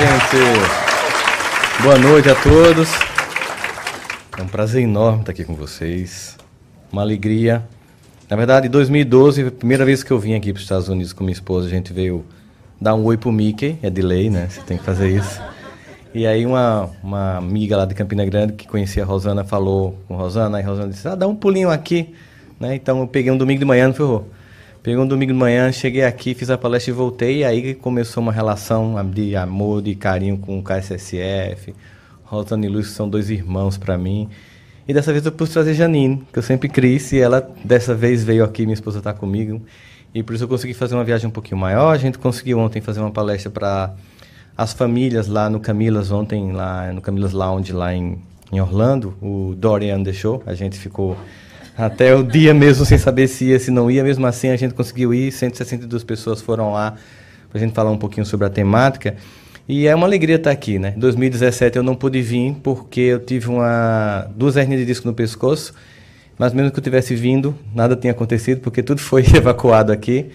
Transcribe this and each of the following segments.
gente! Boa noite a todos. É um prazer enorme estar aqui com vocês. Uma alegria. Na verdade, em 2012, a primeira vez que eu vim aqui para os Estados Unidos com minha esposa, a gente veio dar um oi pro Mickey, é de lei, né? Você tem que fazer isso. E aí uma, uma amiga lá de Campina Grande que conhecia a Rosana falou com a Rosana, aí a Rosana disse, ah, dá um pulinho aqui. Né? Então eu peguei um domingo de manhã no Ferro. Peguei um domingo de manhã, cheguei aqui, fiz a palestra e voltei. E aí começou uma relação de amor, de carinho com o KSSF. Rosana e Lúcio são dois irmãos para mim. E dessa vez eu pude trazer Janine, que eu sempre quis, e ela dessa vez veio aqui, minha esposa está comigo. E por isso eu consegui fazer uma viagem um pouquinho maior. A gente conseguiu ontem fazer uma palestra para as famílias lá no Camilas ontem, lá no Camilas Lounge, lá em, em Orlando, o Dorian deixou, a gente ficou até o dia mesmo sem saber se ia, se não ia, mesmo assim a gente conseguiu ir, 162 pessoas foram lá para a gente falar um pouquinho sobre a temática. E é uma alegria estar aqui, né? Em 2017 eu não pude vir porque eu tive uma duas hernias de disco no pescoço, mas mesmo que eu tivesse vindo, nada tinha acontecido porque tudo foi evacuado aqui.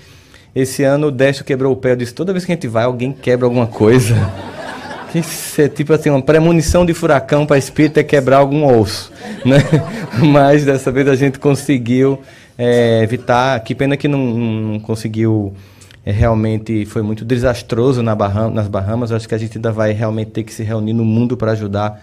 Esse ano o Décio quebrou o pé. Eu disse: toda vez que a gente vai, alguém quebra alguma coisa. Isso é tipo assim, uma premonição de furacão para espírito é quebrar algum osso. Né? Mas dessa vez a gente conseguiu é, evitar. Que pena que não, não conseguiu. É, realmente foi muito desastroso na Baham, nas Bahamas. Acho que a gente ainda vai realmente ter que se reunir no mundo para ajudar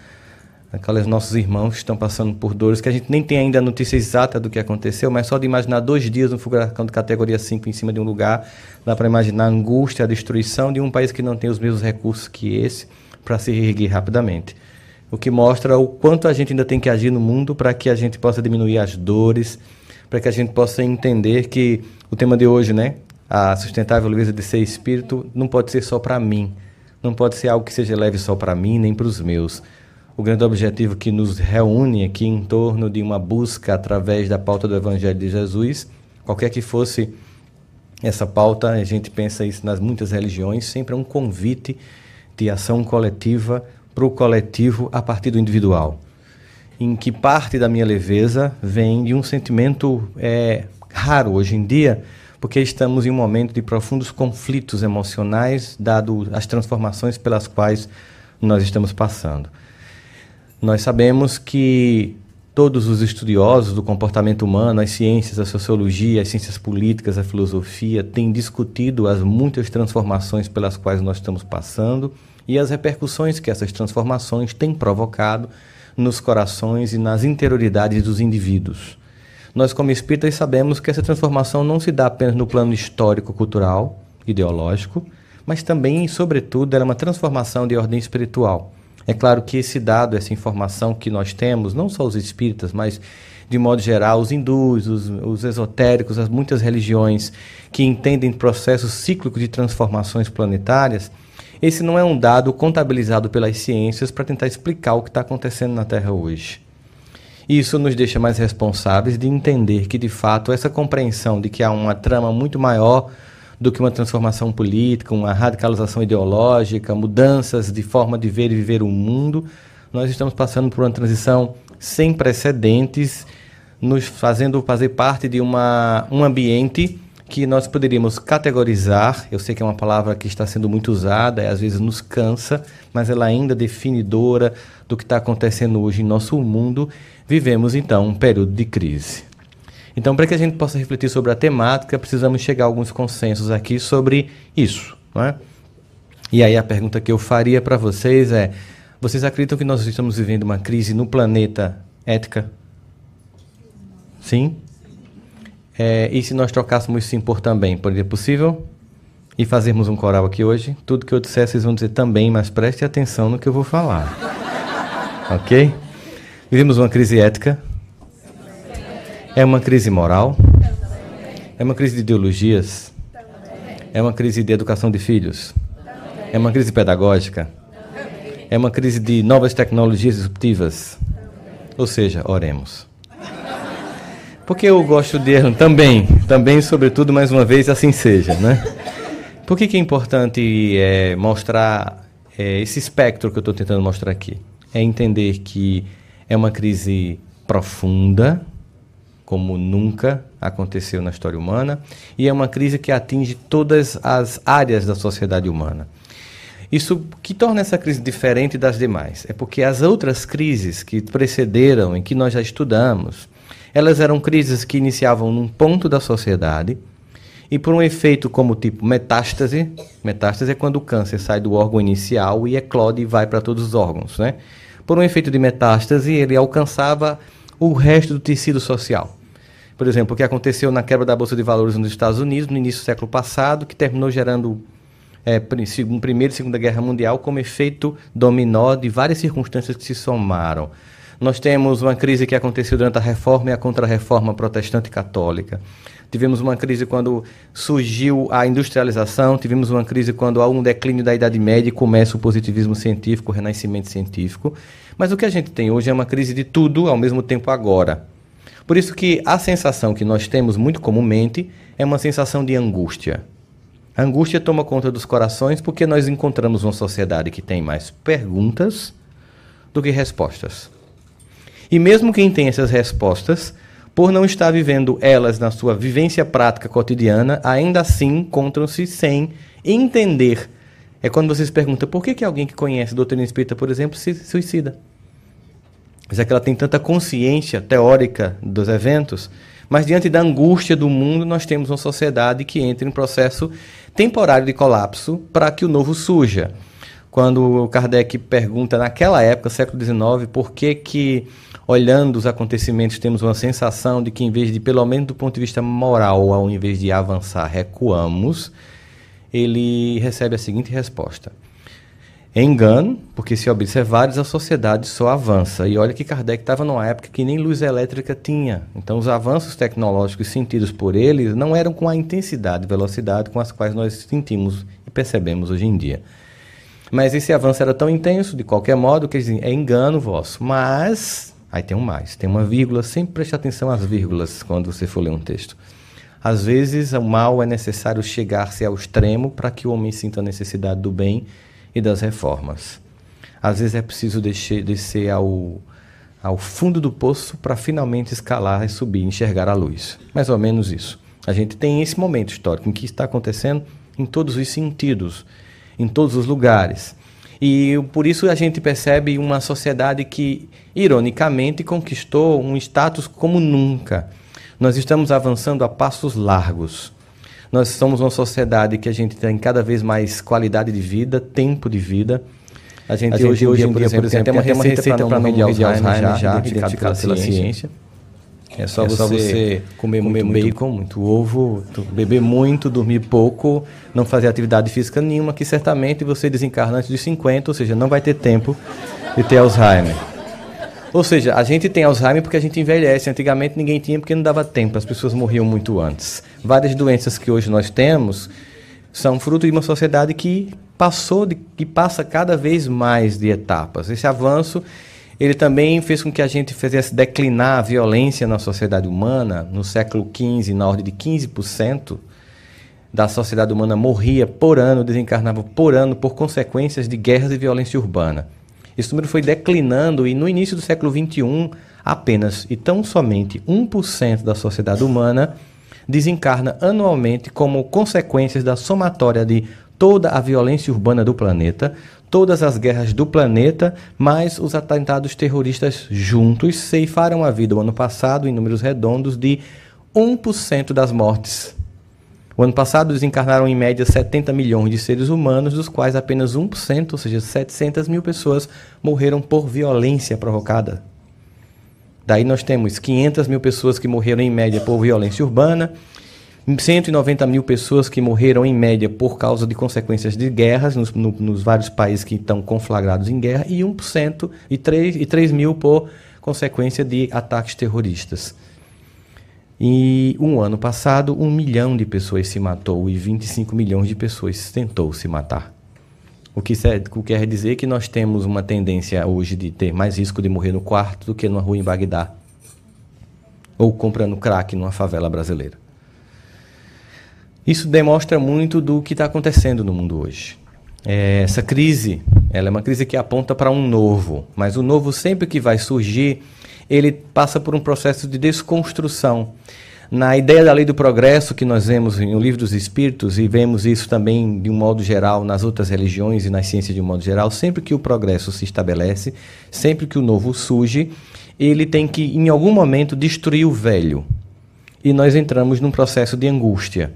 aqueles nossos irmãos que estão passando por dores, que a gente nem tem ainda a notícia exata do que aconteceu, mas só de imaginar dois dias um furacão de categoria 5 em cima de um lugar, dá para imaginar a angústia, a destruição de um país que não tem os mesmos recursos que esse para se reerguer rapidamente. O que mostra o quanto a gente ainda tem que agir no mundo para que a gente possa diminuir as dores, para que a gente possa entender que o tema de hoje, né, a sustentável leveza de ser espírito, não pode ser só para mim, não pode ser algo que seja leve só para mim nem para os meus o grande objetivo que nos reúne aqui em torno de uma busca através da pauta do Evangelho de Jesus, qualquer que fosse essa pauta, a gente pensa isso nas muitas religiões, sempre é um convite de ação coletiva para o coletivo a partir do individual. Em que parte da minha leveza vem de um sentimento é, raro hoje em dia, porque estamos em um momento de profundos conflitos emocionais, dado as transformações pelas quais nós estamos passando. Nós sabemos que todos os estudiosos do comportamento humano, as ciências, a sociologia, as ciências políticas, a filosofia, têm discutido as muitas transformações pelas quais nós estamos passando e as repercussões que essas transformações têm provocado nos corações e nas interioridades dos indivíduos. Nós, como espíritas, sabemos que essa transformação não se dá apenas no plano histórico, cultural, ideológico, mas também e, sobretudo, ela é uma transformação de ordem espiritual é claro que esse dado, essa informação que nós temos, não só os espíritas, mas de modo geral, os hindus, os, os esotéricos, as muitas religiões que entendem processos cíclicos de transformações planetárias, esse não é um dado contabilizado pelas ciências para tentar explicar o que está acontecendo na Terra hoje. Isso nos deixa mais responsáveis de entender que, de fato, essa compreensão de que há uma trama muito maior do que uma transformação política, uma radicalização ideológica, mudanças de forma de ver e viver o mundo. Nós estamos passando por uma transição sem precedentes, nos fazendo fazer parte de uma, um ambiente que nós poderíamos categorizar. Eu sei que é uma palavra que está sendo muito usada e às vezes nos cansa, mas ela ainda é definidora do que está acontecendo hoje em nosso mundo. Vivemos então um período de crise. Então, para que a gente possa refletir sobre a temática, precisamos chegar a alguns consensos aqui sobre isso. Não é? E aí a pergunta que eu faria para vocês é: vocês acreditam que nós estamos vivendo uma crise no planeta ética? Sim? É, e se nós trocássemos sim por também, poderia possível? E fazermos um coral aqui hoje? Tudo que eu disser, vocês vão dizer também, mas preste atenção no que eu vou falar. ok? Vivemos uma crise ética, é uma crise moral? É uma crise de ideologias? É uma crise de educação de filhos? É uma crise pedagógica? É uma crise de novas tecnologias disruptivas? Ou seja, oremos. Porque eu gosto de também, também, sobretudo, mais uma vez, assim seja, né? Por que, que é importante é, mostrar é, esse espectro que eu estou tentando mostrar aqui? É entender que é uma crise profunda, como nunca aconteceu na história humana, e é uma crise que atinge todas as áreas da sociedade humana. Isso que torna essa crise diferente das demais é porque as outras crises que precederam e que nós já estudamos, elas eram crises que iniciavam num ponto da sociedade e por um efeito como tipo metástase, metástase é quando o câncer sai do órgão inicial e eclode e vai para todos os órgãos, né? Por um efeito de metástase, ele alcançava o resto do tecido social. Por exemplo, o que aconteceu na quebra da Bolsa de Valores nos Estados Unidos no início do século passado, que terminou gerando é, Primeira e Segunda Guerra Mundial como efeito dominó de várias circunstâncias que se somaram. Nós temos uma crise que aconteceu durante a Reforma e a Contra-Reforma Protestante Católica. Tivemos uma crise quando surgiu a industrialização, tivemos uma crise quando há um declínio da Idade Média e começa o positivismo científico, o renascimento científico. Mas o que a gente tem hoje é uma crise de tudo ao mesmo tempo agora. Por isso que a sensação que nós temos muito comumente é uma sensação de angústia. A angústia toma conta dos corações porque nós encontramos uma sociedade que tem mais perguntas do que respostas. E mesmo quem tem essas respostas, por não estar vivendo elas na sua vivência prática cotidiana, ainda assim encontram-se sem entender. É quando vocês perguntam por que, que alguém que conhece doutrina espírita, por exemplo, se suicida. Mas é que ela tem tanta consciência teórica dos eventos, mas diante da angústia do mundo, nós temos uma sociedade que entra em processo temporário de colapso para que o novo surja. Quando Kardec pergunta, naquela época, século XIX, por que que, olhando os acontecimentos, temos uma sensação de que, em vez de, pelo menos do ponto de vista moral, ao invés de avançar, recuamos, ele recebe a seguinte resposta. Engano, porque se observares, a sociedade só avança. E olha que Kardec estava numa época que nem luz elétrica tinha. Então, os avanços tecnológicos sentidos por ele não eram com a intensidade e velocidade com as quais nós sentimos e percebemos hoje em dia. Mas esse avanço era tão intenso, de qualquer modo, que dizem, é engano vosso. Mas, aí tem um mais, tem uma vírgula, sempre preste atenção às vírgulas quando você for ler um texto. Às vezes, o mal é necessário chegar-se ao extremo para que o homem sinta a necessidade do bem e das reformas. Às vezes é preciso descer, descer ao, ao fundo do poço para finalmente escalar e subir, enxergar a luz. Mais ou menos isso. A gente tem esse momento histórico em que está acontecendo em todos os sentidos, em todos os lugares. E por isso a gente percebe uma sociedade que, ironicamente, conquistou um status como nunca. Nós estamos avançando a passos largos. Nós somos uma sociedade que a gente tem cada vez mais qualidade de vida, tempo de vida. A gente, a gente hoje, hoje, em dia, por exemplo, tem até uma receita, receita para não morrer de Alzheimer já, já identificada pela ciência. É só, é você, só você comer, comer muito bacon, muito ovo, beber muito, dormir pouco, não fazer atividade física nenhuma, que certamente você desencarna antes de 50, ou seja, não vai ter tempo de ter Alzheimer. Ou seja, a gente tem Alzheimer porque a gente envelhece. Antigamente ninguém tinha porque não dava tempo, as pessoas morriam muito antes. Várias doenças que hoje nós temos são fruto de uma sociedade que passou, de, que passa cada vez mais de etapas. Esse avanço ele também fez com que a gente fizesse declinar a violência na sociedade humana. No século XV, na ordem de 15% da sociedade humana morria por ano, desencarnava por ano por consequências de guerras e violência urbana. Esse número foi declinando e no início do século XXI, apenas e tão somente 1% da sociedade humana desencarna anualmente como consequências da somatória de toda a violência urbana do planeta, todas as guerras do planeta, mais os atentados terroristas juntos ceifaram a vida o ano passado, em números redondos, de 1% das mortes o ano passado desencarnaram em média 70 milhões de seres humanos, dos quais apenas 1%, ou seja, 700 mil pessoas, morreram por violência provocada. Daí nós temos 500 mil pessoas que morreram em média por violência urbana, 190 mil pessoas que morreram em média por causa de consequências de guerras nos, no, nos vários países que estão conflagrados em guerra, e 1% e 3, e 3 mil por consequência de ataques terroristas. E um ano passado, um milhão de pessoas se matou e 25 milhões de pessoas tentou se matar. O que, o que quer dizer que nós temos uma tendência hoje de ter mais risco de morrer no quarto do que numa rua em Bagdá. Ou comprando crack numa favela brasileira. Isso demonstra muito do que está acontecendo no mundo hoje. É, essa crise, ela é uma crise que aponta para um novo, mas o novo sempre que vai surgir ele passa por um processo de desconstrução. Na ideia da lei do progresso que nós vemos no livro dos Espíritos e vemos isso também de um modo geral nas outras religiões e nas ciências de um modo geral, sempre que o progresso se estabelece, sempre que o novo surge, ele tem que em algum momento destruir o velho. E nós entramos num processo de angústia.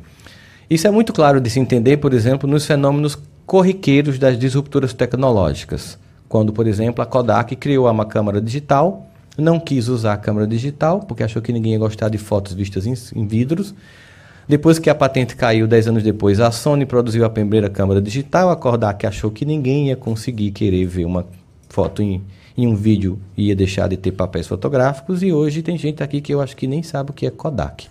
Isso é muito claro de se entender, por exemplo, nos fenômenos corriqueiros das disrupturas tecnológicas. Quando, por exemplo, a Kodak criou uma câmera digital não quis usar a câmera digital, porque achou que ninguém ia gostar de fotos vistas em, em vidros. Depois que a patente caiu, 10 anos depois, a Sony produziu a primeira câmera digital. A Kodak achou que ninguém ia conseguir querer ver uma foto em, em um vídeo ia deixar de ter papéis fotográficos. E hoje tem gente aqui que eu acho que nem sabe o que é Kodak.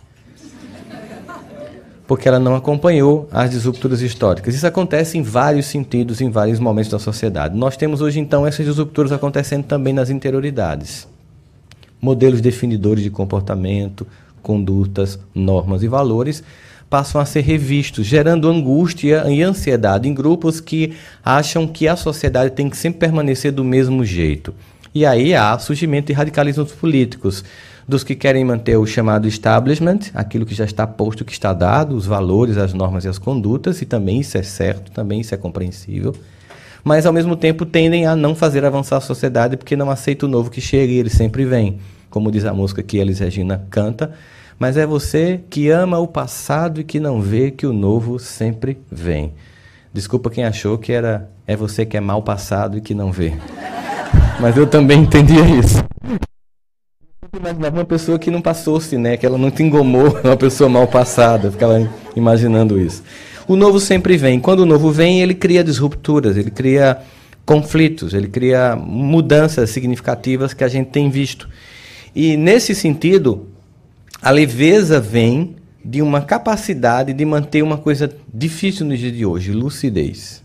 Porque ela não acompanhou as disrupturas históricas. Isso acontece em vários sentidos, em vários momentos da sociedade. Nós temos hoje, então, essas disrupturas acontecendo também nas interioridades modelos definidores de comportamento, condutas, normas e valores passam a ser revistos, gerando angústia e ansiedade em grupos que acham que a sociedade tem que sempre permanecer do mesmo jeito. E aí há surgimento de radicalismos políticos, dos que querem manter o chamado establishment, aquilo que já está posto, que está dado, os valores, as normas e as condutas, e também isso é certo, também isso é compreensível mas ao mesmo tempo tendem a não fazer avançar a sociedade porque não aceita o novo que chega e ele sempre vem. Como diz a música que Elis Regina canta, mas é você que ama o passado e que não vê que o novo sempre vem. Desculpa quem achou que era é você que é mal passado e que não vê. Mas eu também entendia isso. Imaginava uma pessoa que não passou-se, né? Que ela não te engomou, uma pessoa mal passada. Ficava imaginando isso. O novo sempre vem. Quando o novo vem, ele cria disrupturas, ele cria conflitos, ele cria mudanças significativas que a gente tem visto. E nesse sentido, a leveza vem de uma capacidade de manter uma coisa difícil no dia de hoje, lucidez.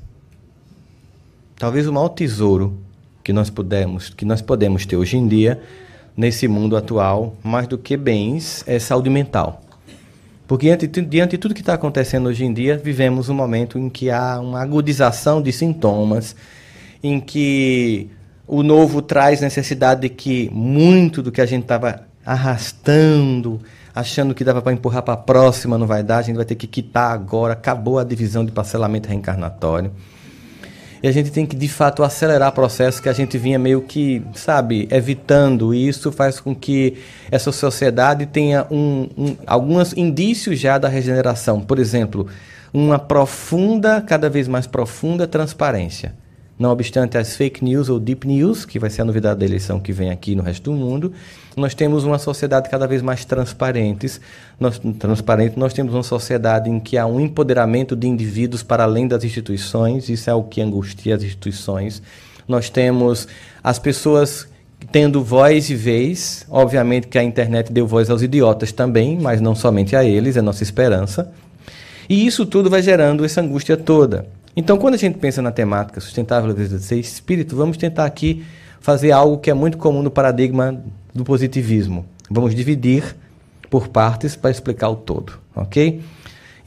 Talvez o maior tesouro que nós podemos, que nós podemos ter hoje em dia nesse mundo atual, mais do que bens, é saúde mental. Porque diante, diante de tudo que está acontecendo hoje em dia, vivemos um momento em que há uma agudização de sintomas, em que o novo traz necessidade de que muito do que a gente estava arrastando, achando que dava para empurrar para a próxima, não vai dar, a gente vai ter que quitar agora, acabou a divisão de parcelamento reencarnatório. E a gente tem que, de fato, acelerar processos que a gente vinha meio que, sabe, evitando. E isso faz com que essa sociedade tenha um, um, alguns indícios já da regeneração. Por exemplo, uma profunda, cada vez mais profunda transparência. Não obstante as fake news ou deep news, que vai ser a novidade da eleição que vem aqui no resto do mundo, nós temos uma sociedade cada vez mais transparentes. Nós, transparente, nós temos uma sociedade em que há um empoderamento de indivíduos para além das instituições, isso é o que angustia as instituições. Nós temos as pessoas tendo voz e vez, obviamente que a internet deu voz aos idiotas também, mas não somente a eles, é nossa esperança. E isso tudo vai gerando essa angústia toda. Então, quando a gente pensa na temática sustentável de ser espírito, vamos tentar aqui fazer algo que é muito comum no paradigma do positivismo. Vamos dividir por partes para explicar o todo, ok?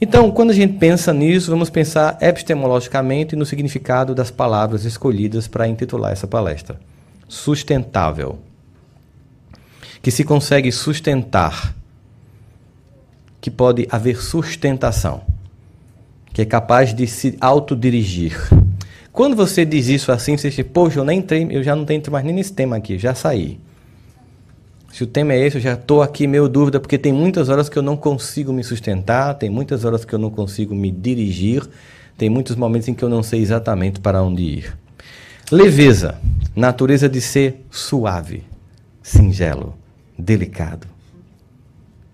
Então, quando a gente pensa nisso, vamos pensar epistemologicamente no significado das palavras escolhidas para intitular essa palestra. Sustentável. Que se consegue sustentar, que pode haver sustentação que é capaz de se autodirigir. Quando você diz isso assim, você diz, poxa, eu nem entrei, eu já não entro mais nem nesse tema aqui, já saí. Se o tema é esse, eu já estou aqui meio dúvida, porque tem muitas horas que eu não consigo me sustentar, tem muitas horas que eu não consigo me dirigir, tem muitos momentos em que eu não sei exatamente para onde ir. Leveza, natureza de ser suave, singelo, delicado.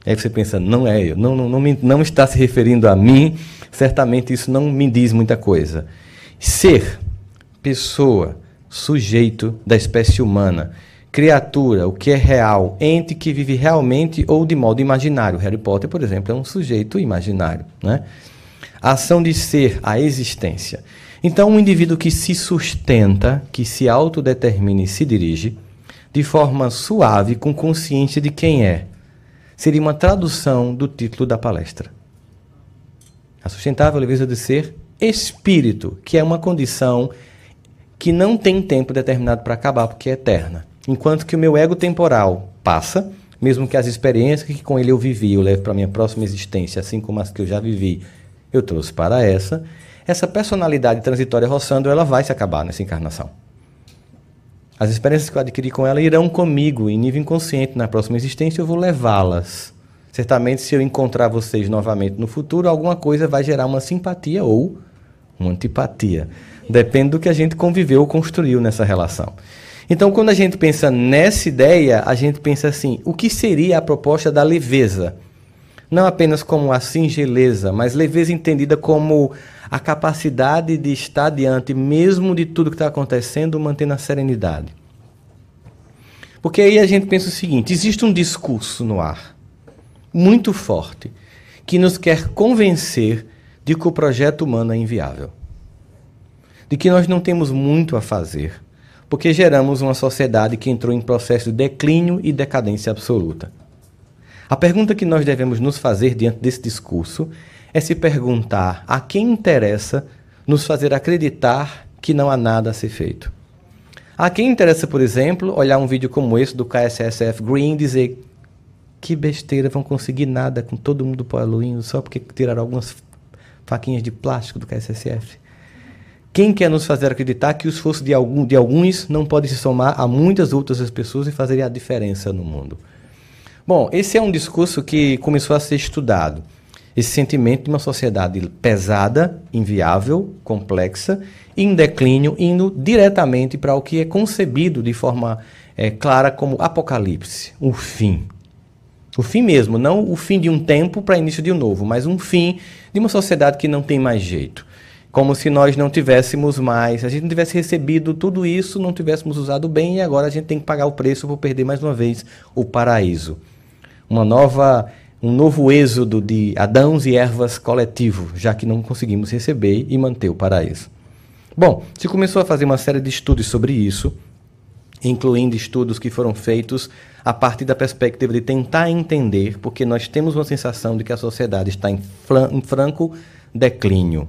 Aí você pensa, não é eu, não, não, não, me, não está se referindo a mim, certamente isso não me diz muita coisa. Ser, pessoa, sujeito da espécie humana, criatura, o que é real, ente que vive realmente ou de modo imaginário. Harry Potter, por exemplo, é um sujeito imaginário. Né? A ação de ser, a existência. Então, um indivíduo que se sustenta, que se autodetermina e se dirige, de forma suave, com consciência de quem é, seria uma tradução do título da palestra. A sustentável leveza de ser espírito, que é uma condição que não tem tempo determinado para acabar, porque é eterna. Enquanto que o meu ego temporal passa, mesmo que as experiências que com ele eu vivi, eu levo para minha próxima existência, assim como as que eu já vivi, eu trouxe para essa, essa personalidade transitória roçando, ela vai se acabar nessa encarnação. As experiências que eu adquiri com ela irão comigo em nível inconsciente na próxima existência, eu vou levá-las. Certamente, se eu encontrar vocês novamente no futuro, alguma coisa vai gerar uma simpatia ou uma antipatia. Depende do que a gente conviveu ou construiu nessa relação. Então, quando a gente pensa nessa ideia, a gente pensa assim: o que seria a proposta da leveza? Não apenas como a singeleza, mas leveza entendida como a capacidade de estar diante, mesmo de tudo que está acontecendo, mantendo a serenidade. Porque aí a gente pensa o seguinte: existe um discurso no ar, muito forte, que nos quer convencer de que o projeto humano é inviável, de que nós não temos muito a fazer porque geramos uma sociedade que entrou em processo de declínio e decadência absoluta. A pergunta que nós devemos nos fazer diante desse discurso é se perguntar a quem interessa nos fazer acreditar que não há nada a ser feito. A quem interessa, por exemplo, olhar um vídeo como esse do KSSF Green e dizer que besteira, vão conseguir nada com todo mundo poluindo só porque tiraram algumas faquinhas de plástico do KSSF. Quem quer nos fazer acreditar que o esforço de, algum, de alguns não pode se somar a muitas outras pessoas e fazer a diferença no mundo? Bom, esse é um discurso que começou a ser estudado. Esse sentimento de uma sociedade pesada, inviável, complexa, em declínio, indo diretamente para o que é concebido de forma é, clara como apocalipse, o fim. O fim mesmo, não o fim de um tempo para início de um novo, mas um fim de uma sociedade que não tem mais jeito como se nós não tivéssemos mais, a gente não tivesse recebido tudo isso, não tivéssemos usado bem e agora a gente tem que pagar o preço por perder mais uma vez o paraíso. Uma nova, um novo êxodo de Adãos e ervas coletivo, já que não conseguimos receber e manter o paraíso. Bom, se começou a fazer uma série de estudos sobre isso, incluindo estudos que foram feitos a partir da perspectiva de tentar entender, porque nós temos uma sensação de que a sociedade está em, em franco declínio.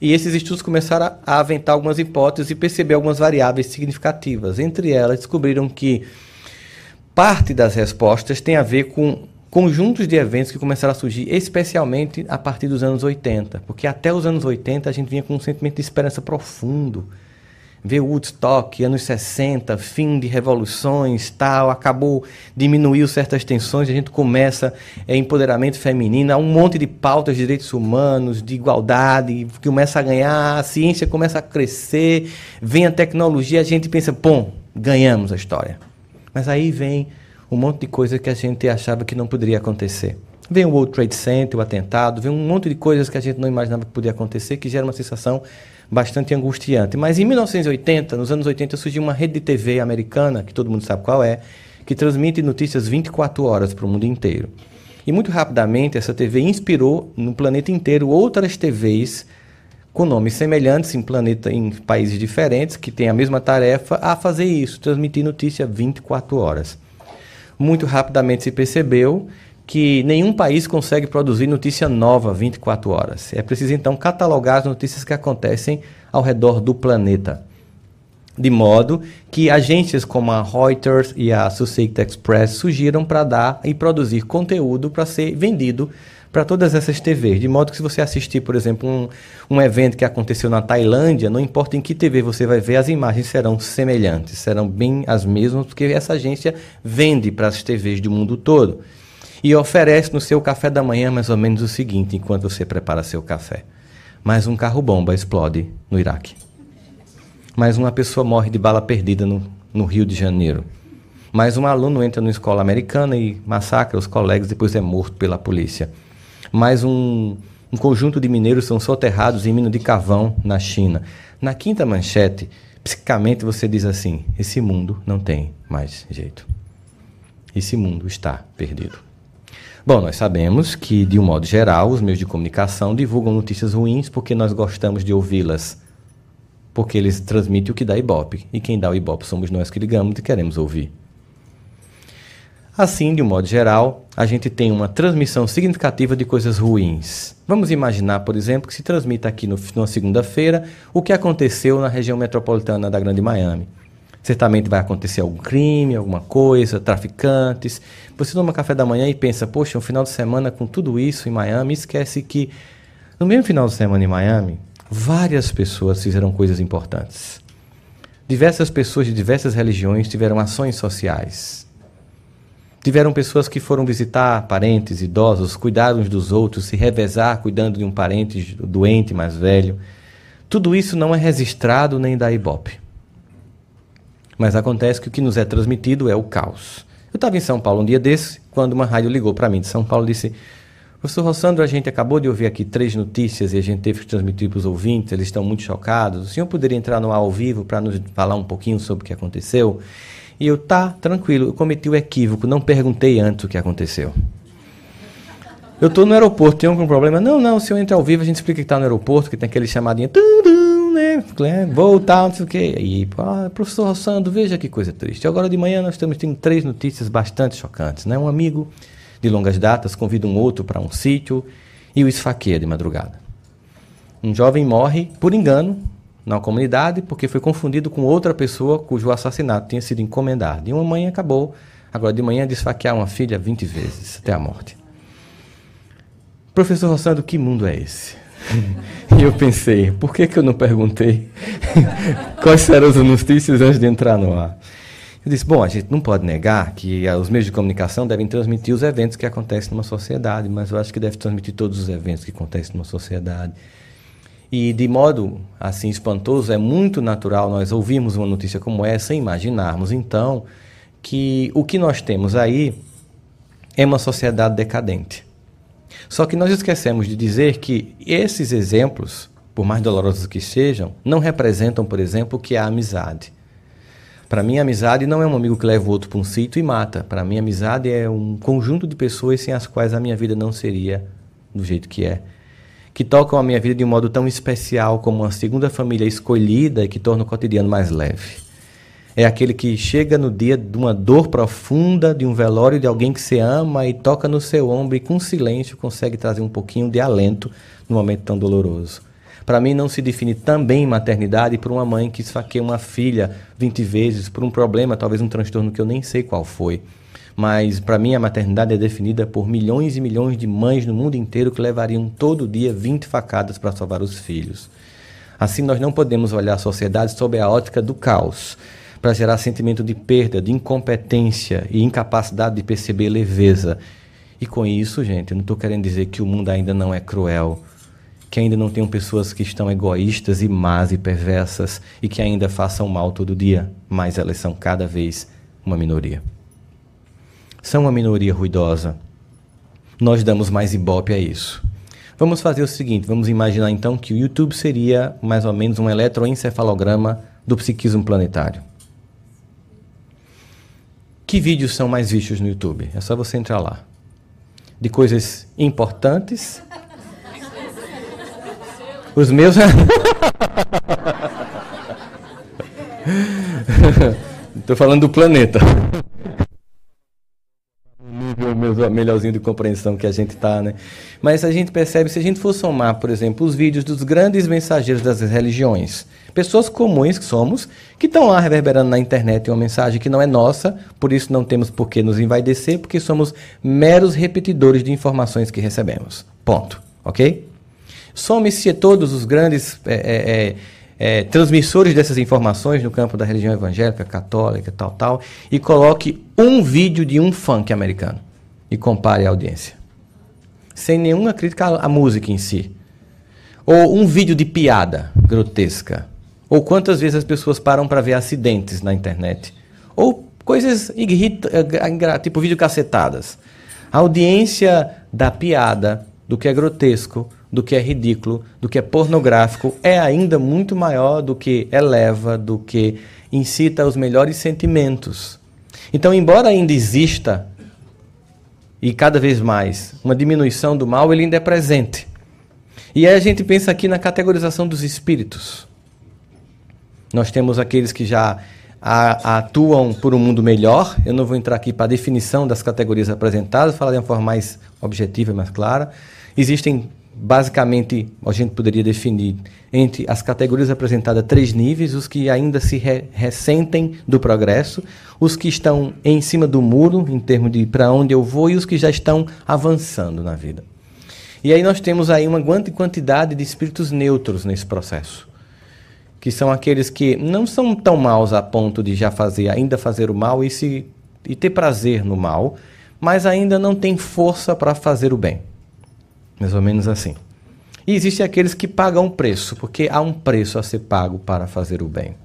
E esses estudos começaram a aventar algumas hipóteses e perceber algumas variáveis significativas. Entre elas, descobriram que parte das respostas tem a ver com conjuntos de eventos que começaram a surgir, especialmente a partir dos anos 80. Porque até os anos 80 a gente vinha com um sentimento de esperança profundo ver Woodstock, anos 60, fim de revoluções, tal, acabou, diminuiu certas tensões, a gente começa é, empoderamento feminino, há um monte de pautas de direitos humanos, de igualdade, começa a ganhar, a ciência começa a crescer, vem a tecnologia, a gente pensa, bom, ganhamos a história. Mas aí vem um monte de coisa que a gente achava que não poderia acontecer. Vem o World Trade Center, o atentado, vem um monte de coisas que a gente não imaginava que podia acontecer, que gera uma sensação bastante angustiante. Mas em 1980, nos anos 80, surgiu uma rede de TV americana, que todo mundo sabe qual é, que transmite notícias 24 horas para o mundo inteiro. E muito rapidamente essa TV inspirou no planeta inteiro outras TVs com nomes semelhantes em planeta em países diferentes que têm a mesma tarefa a fazer isso, transmitir notícia 24 horas. Muito rapidamente se percebeu que nenhum país consegue produzir notícia nova 24 horas. É preciso então catalogar as notícias que acontecem ao redor do planeta. De modo que agências como a Reuters e a Associated Express surgiram para dar e produzir conteúdo para ser vendido para todas essas TVs. De modo que se você assistir, por exemplo, um, um evento que aconteceu na Tailândia, não importa em que TV você vai ver, as imagens serão semelhantes, serão bem as mesmas, porque essa agência vende para as TVs do mundo todo e oferece no seu café da manhã mais ou menos o seguinte, enquanto você prepara seu café. Mais um carro-bomba explode no Iraque. Mais uma pessoa morre de bala perdida no, no Rio de Janeiro. Mais um aluno entra numa escola americana e massacra os colegas, depois é morto pela polícia. Mais um, um conjunto de mineiros são soterrados em mina de carvão na China. Na quinta manchete, psicamente você diz assim: esse mundo não tem mais jeito. Esse mundo está perdido. Bom, nós sabemos que, de um modo geral, os meios de comunicação divulgam notícias ruins porque nós gostamos de ouvi-las. Porque eles transmitem o que dá ibope. E quem dá o ibope somos nós que ligamos e queremos ouvir. Assim, de um modo geral, a gente tem uma transmissão significativa de coisas ruins. Vamos imaginar, por exemplo, que se transmita aqui no, segunda-feira o que aconteceu na região metropolitana da Grande Miami. Certamente vai acontecer algum crime, alguma coisa, traficantes. Você toma café da manhã e pensa, poxa, um final de semana com tudo isso em Miami, esquece que no mesmo final de semana em Miami, várias pessoas fizeram coisas importantes. Diversas pessoas de diversas religiões tiveram ações sociais. Tiveram pessoas que foram visitar parentes idosos, cuidar uns dos outros, se revezar cuidando de um parente doente mais velho. Tudo isso não é registrado nem da Ibope. Mas acontece que o que nos é transmitido é o caos. Eu estava em São Paulo um dia desse, quando uma rádio ligou para mim de São Paulo e disse: Professor Rossandro, a gente acabou de ouvir aqui três notícias e a gente teve que transmitir para os ouvintes, eles estão muito chocados. O senhor poderia entrar no ar ao vivo para nos falar um pouquinho sobre o que aconteceu? E eu, tá, tranquilo, eu cometi o equívoco, não perguntei antes o que aconteceu. Eu estou no aeroporto, tem algum problema? Não, não, o senhor entra ao vivo, a gente explica que está no aeroporto, que tem aquele chamadinho, né? Voltar, não sei o quê. E, ah, professor Rossandro, veja que coisa triste. Agora de manhã nós estamos tendo três notícias bastante chocantes, né? Um amigo de longas datas convida um outro para um sítio e o esfaqueia de madrugada. Um jovem morre por engano na comunidade porque foi confundido com outra pessoa cujo assassinato tinha sido encomendado. E uma mãe acabou, agora de manhã, de esfaquear uma filha 20 vezes até a morte. Professor Rossando, que mundo é esse? e eu pensei, por que, que eu não perguntei quais eram as notícias antes de entrar no ar? Eu disse, bom, a gente não pode negar que os meios de comunicação devem transmitir os eventos que acontecem numa sociedade, mas eu acho que deve transmitir todos os eventos que acontecem numa sociedade. E de modo assim espantoso, é muito natural nós ouvirmos uma notícia como essa e imaginarmos então que o que nós temos aí é uma sociedade decadente. Só que nós esquecemos de dizer que esses exemplos, por mais dolorosos que sejam, não representam, por exemplo, o que é a amizade. Para mim, amizade não é um amigo que leva o outro para um sítio e mata. Para mim, amizade é um conjunto de pessoas sem as quais a minha vida não seria do jeito que é. Que tocam a minha vida de um modo tão especial como uma segunda família escolhida e que torna o cotidiano mais leve. É aquele que chega no dia de uma dor profunda, de um velório de alguém que você ama e toca no seu ombro e com silêncio consegue trazer um pouquinho de alento num momento tão doloroso. Para mim, não se define também maternidade por uma mãe que esfaqueia uma filha 20 vezes por um problema, talvez um transtorno que eu nem sei qual foi. Mas para mim, a maternidade é definida por milhões e milhões de mães no mundo inteiro que levariam todo dia 20 facadas para salvar os filhos. Assim, nós não podemos olhar a sociedade sob a ótica do caos, para gerar sentimento de perda, de incompetência e incapacidade de perceber leveza. E com isso, gente, eu não estou querendo dizer que o mundo ainda não é cruel que ainda não tenham pessoas que estão egoístas e más e perversas e que ainda façam mal todo dia, mas elas são cada vez uma minoria. São uma minoria ruidosa. Nós damos mais ibope a isso. Vamos fazer o seguinte: vamos imaginar então que o YouTube seria mais ou menos um eletroencefalograma do psiquismo planetário. Que vídeos são mais vistos no YouTube? É só você entrar lá. De coisas importantes os meus. Estou falando do planeta. Nível melhorzinho de compreensão que a gente está, né? Mas a gente percebe, se a gente for somar, por exemplo, os vídeos dos grandes mensageiros das religiões, pessoas comuns que somos, que estão lá reverberando na internet uma mensagem que não é nossa, por isso não temos por que nos envaidecer, porque somos meros repetidores de informações que recebemos. Ponto. Ok? Some-se todos os grandes é, é, é, é, transmissores dessas informações no campo da religião evangélica, católica, tal, tal, e coloque um vídeo de um funk americano e compare a audiência. Sem nenhuma crítica à música em si. Ou um vídeo de piada grotesca. Ou quantas vezes as pessoas param para ver acidentes na internet. Ou coisas eh, tipo vídeo cacetadas. A audiência da piada, do que é grotesco, do que é ridículo, do que é pornográfico, é ainda muito maior do que eleva, do que incita aos melhores sentimentos. Então, embora ainda exista, e cada vez mais, uma diminuição do mal, ele ainda é presente. E aí a gente pensa aqui na categorização dos espíritos. Nós temos aqueles que já a, atuam por um mundo melhor. Eu não vou entrar aqui para a definição das categorias apresentadas, falar de uma forma mais objetiva e mais clara. Existem basicamente, a gente poderia definir entre as categorias apresentadas três níveis: os que ainda se re ressentem do progresso, os que estão em cima do muro, em termos de para onde eu vou, e os que já estão avançando na vida. E aí nós temos aí uma grande quantidade de espíritos neutros nesse processo, que são aqueles que não são tão maus a ponto de já fazer, ainda fazer o mal e se e ter prazer no mal, mas ainda não tem força para fazer o bem. Mais ou menos assim. E existem aqueles que pagam preço, porque há um preço a ser pago para fazer o bem.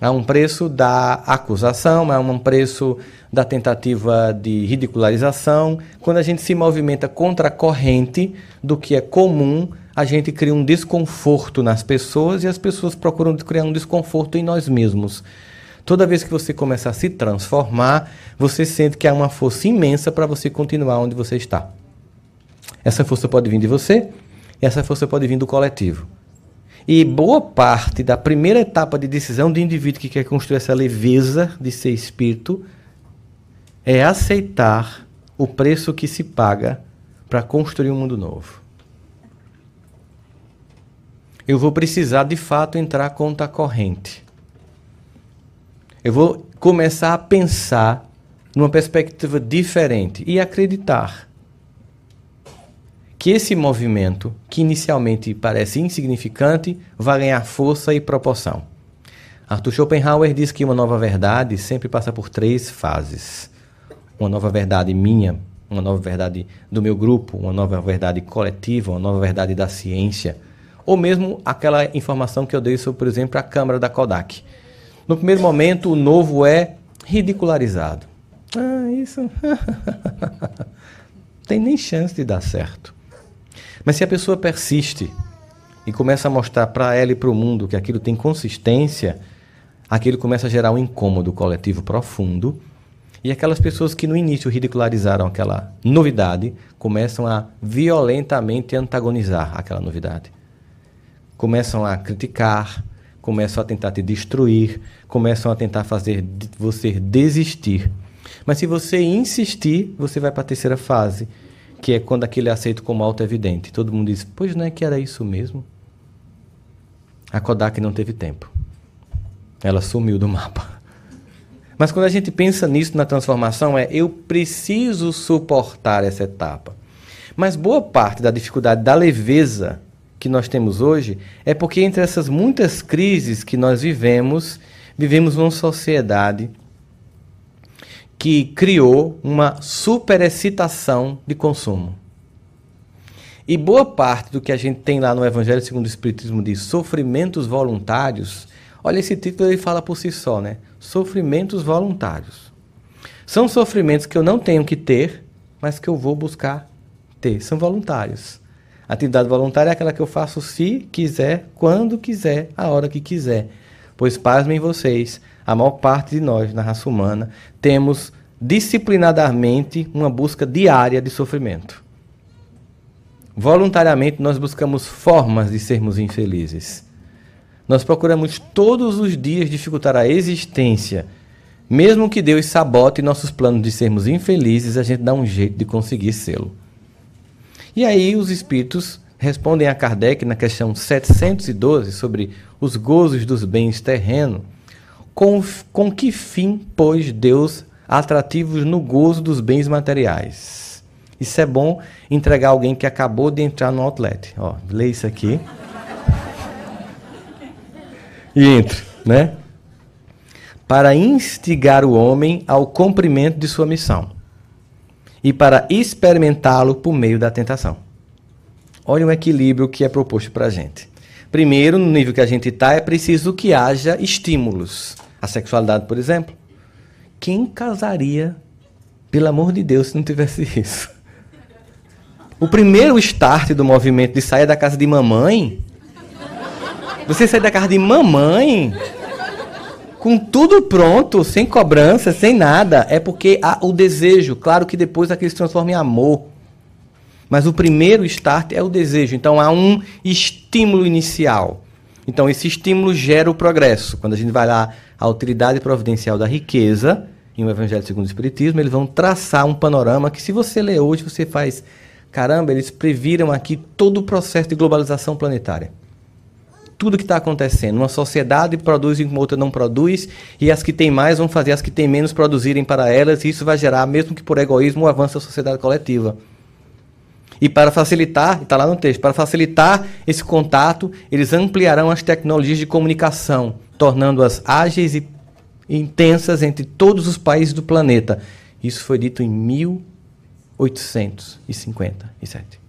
Há um preço da acusação, há um preço da tentativa de ridicularização. Quando a gente se movimenta contra a corrente do que é comum, a gente cria um desconforto nas pessoas e as pessoas procuram criar um desconforto em nós mesmos. Toda vez que você começa a se transformar, você sente que há uma força imensa para você continuar onde você está. Essa força pode vir de você, e essa força pode vir do coletivo. E boa parte da primeira etapa de decisão do indivíduo que quer construir essa leveza de ser espírito é aceitar o preço que se paga para construir um mundo novo. Eu vou precisar de fato entrar contra a corrente. Eu vou começar a pensar numa perspectiva diferente e acreditar que esse movimento, que inicialmente parece insignificante, vai ganhar força e proporção. Arthur Schopenhauer diz que uma nova verdade sempre passa por três fases: uma nova verdade minha, uma nova verdade do meu grupo, uma nova verdade coletiva, uma nova verdade da ciência, ou mesmo aquela informação que eu dei sobre, por exemplo, a câmera da Kodak. No primeiro momento, o novo é ridicularizado. Ah, isso. Tem nem chance de dar certo. Mas se a pessoa persiste e começa a mostrar para ela e para o mundo que aquilo tem consistência, aquilo começa a gerar um incômodo coletivo profundo. E aquelas pessoas que no início ridicularizaram aquela novidade começam a violentamente antagonizar aquela novidade. Começam a criticar, começam a tentar te destruir, começam a tentar fazer você desistir. Mas se você insistir, você vai para a terceira fase, que é quando aquele é aceito como auto-evidente. Todo mundo diz, pois não é que era isso mesmo? A Kodak não teve tempo. Ela sumiu do mapa. Mas quando a gente pensa nisso na transformação, é eu preciso suportar essa etapa. Mas boa parte da dificuldade da leveza que nós temos hoje é porque entre essas muitas crises que nós vivemos, vivemos numa sociedade que criou uma superexcitação de consumo. E boa parte do que a gente tem lá no Evangelho segundo o Espiritismo de sofrimentos voluntários, olha esse título ele fala por si só, né? Sofrimentos voluntários. São sofrimentos que eu não tenho que ter, mas que eu vou buscar ter. São voluntários. A atividade voluntária é aquela que eu faço se quiser, quando quiser, a hora que quiser. Pois pasmem vocês, a maior parte de nós na raça humana temos disciplinadamente uma busca diária de sofrimento. Voluntariamente nós buscamos formas de sermos infelizes. Nós procuramos todos os dias dificultar a existência. Mesmo que Deus sabote nossos planos de sermos infelizes, a gente dá um jeito de conseguir sê-lo. E aí os espíritos respondem a Kardec na questão 712 sobre os gozos dos bens terrenos com, com que fim, pois, Deus atrativos no gozo dos bens materiais? Isso é bom entregar alguém que acabou de entrar no outlet. Ó, lê isso aqui. e entre, né? Para instigar o homem ao cumprimento de sua missão e para experimentá-lo por meio da tentação. Olha o equilíbrio que é proposto para a gente. Primeiro, no nível que a gente está, é preciso que haja estímulos. A sexualidade, por exemplo. Quem casaria, pelo amor de Deus, se não tivesse isso? O primeiro start do movimento de sair da casa de mamãe. Você sair da casa de mamãe com tudo pronto, sem cobrança, sem nada, é porque há o desejo. Claro que depois aquilo se transforma em amor. Mas o primeiro start é o desejo. Então há um estímulo inicial. Então esse estímulo gera o progresso. Quando a gente vai lá a utilidade providencial da riqueza, em o Evangelho segundo o Espiritismo, eles vão traçar um panorama que, se você ler hoje, você faz Caramba, eles previram aqui todo o processo de globalização planetária. Tudo que está acontecendo. Uma sociedade produz enquanto outra não produz, e as que têm mais vão fazer as que têm menos produzirem para elas, e isso vai gerar, mesmo que por egoísmo, um avanço da sociedade coletiva. E para facilitar, está lá no texto, para facilitar esse contato, eles ampliarão as tecnologias de comunicação, tornando-as ágeis e intensas entre todos os países do planeta. Isso foi dito em 1857.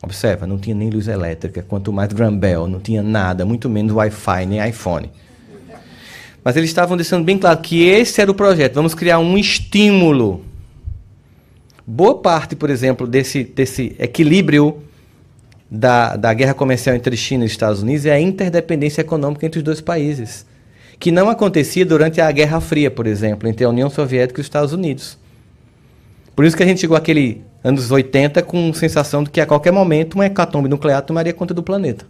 Observa, não tinha nem luz elétrica, quanto mais Graham Bell, não tinha nada, muito menos Wi-Fi, nem iPhone. Mas eles estavam deixando bem claro que esse era o projeto. Vamos criar um estímulo. Boa parte, por exemplo, desse, desse equilíbrio da, da guerra comercial entre China e Estados Unidos é a interdependência econômica entre os dois países, que não acontecia durante a Guerra Fria, por exemplo, entre a União Soviética e os Estados Unidos. Por isso que a gente chegou àquele anos 80 com sensação de que a qualquer momento uma hecatombe nuclear tomaria conta do planeta.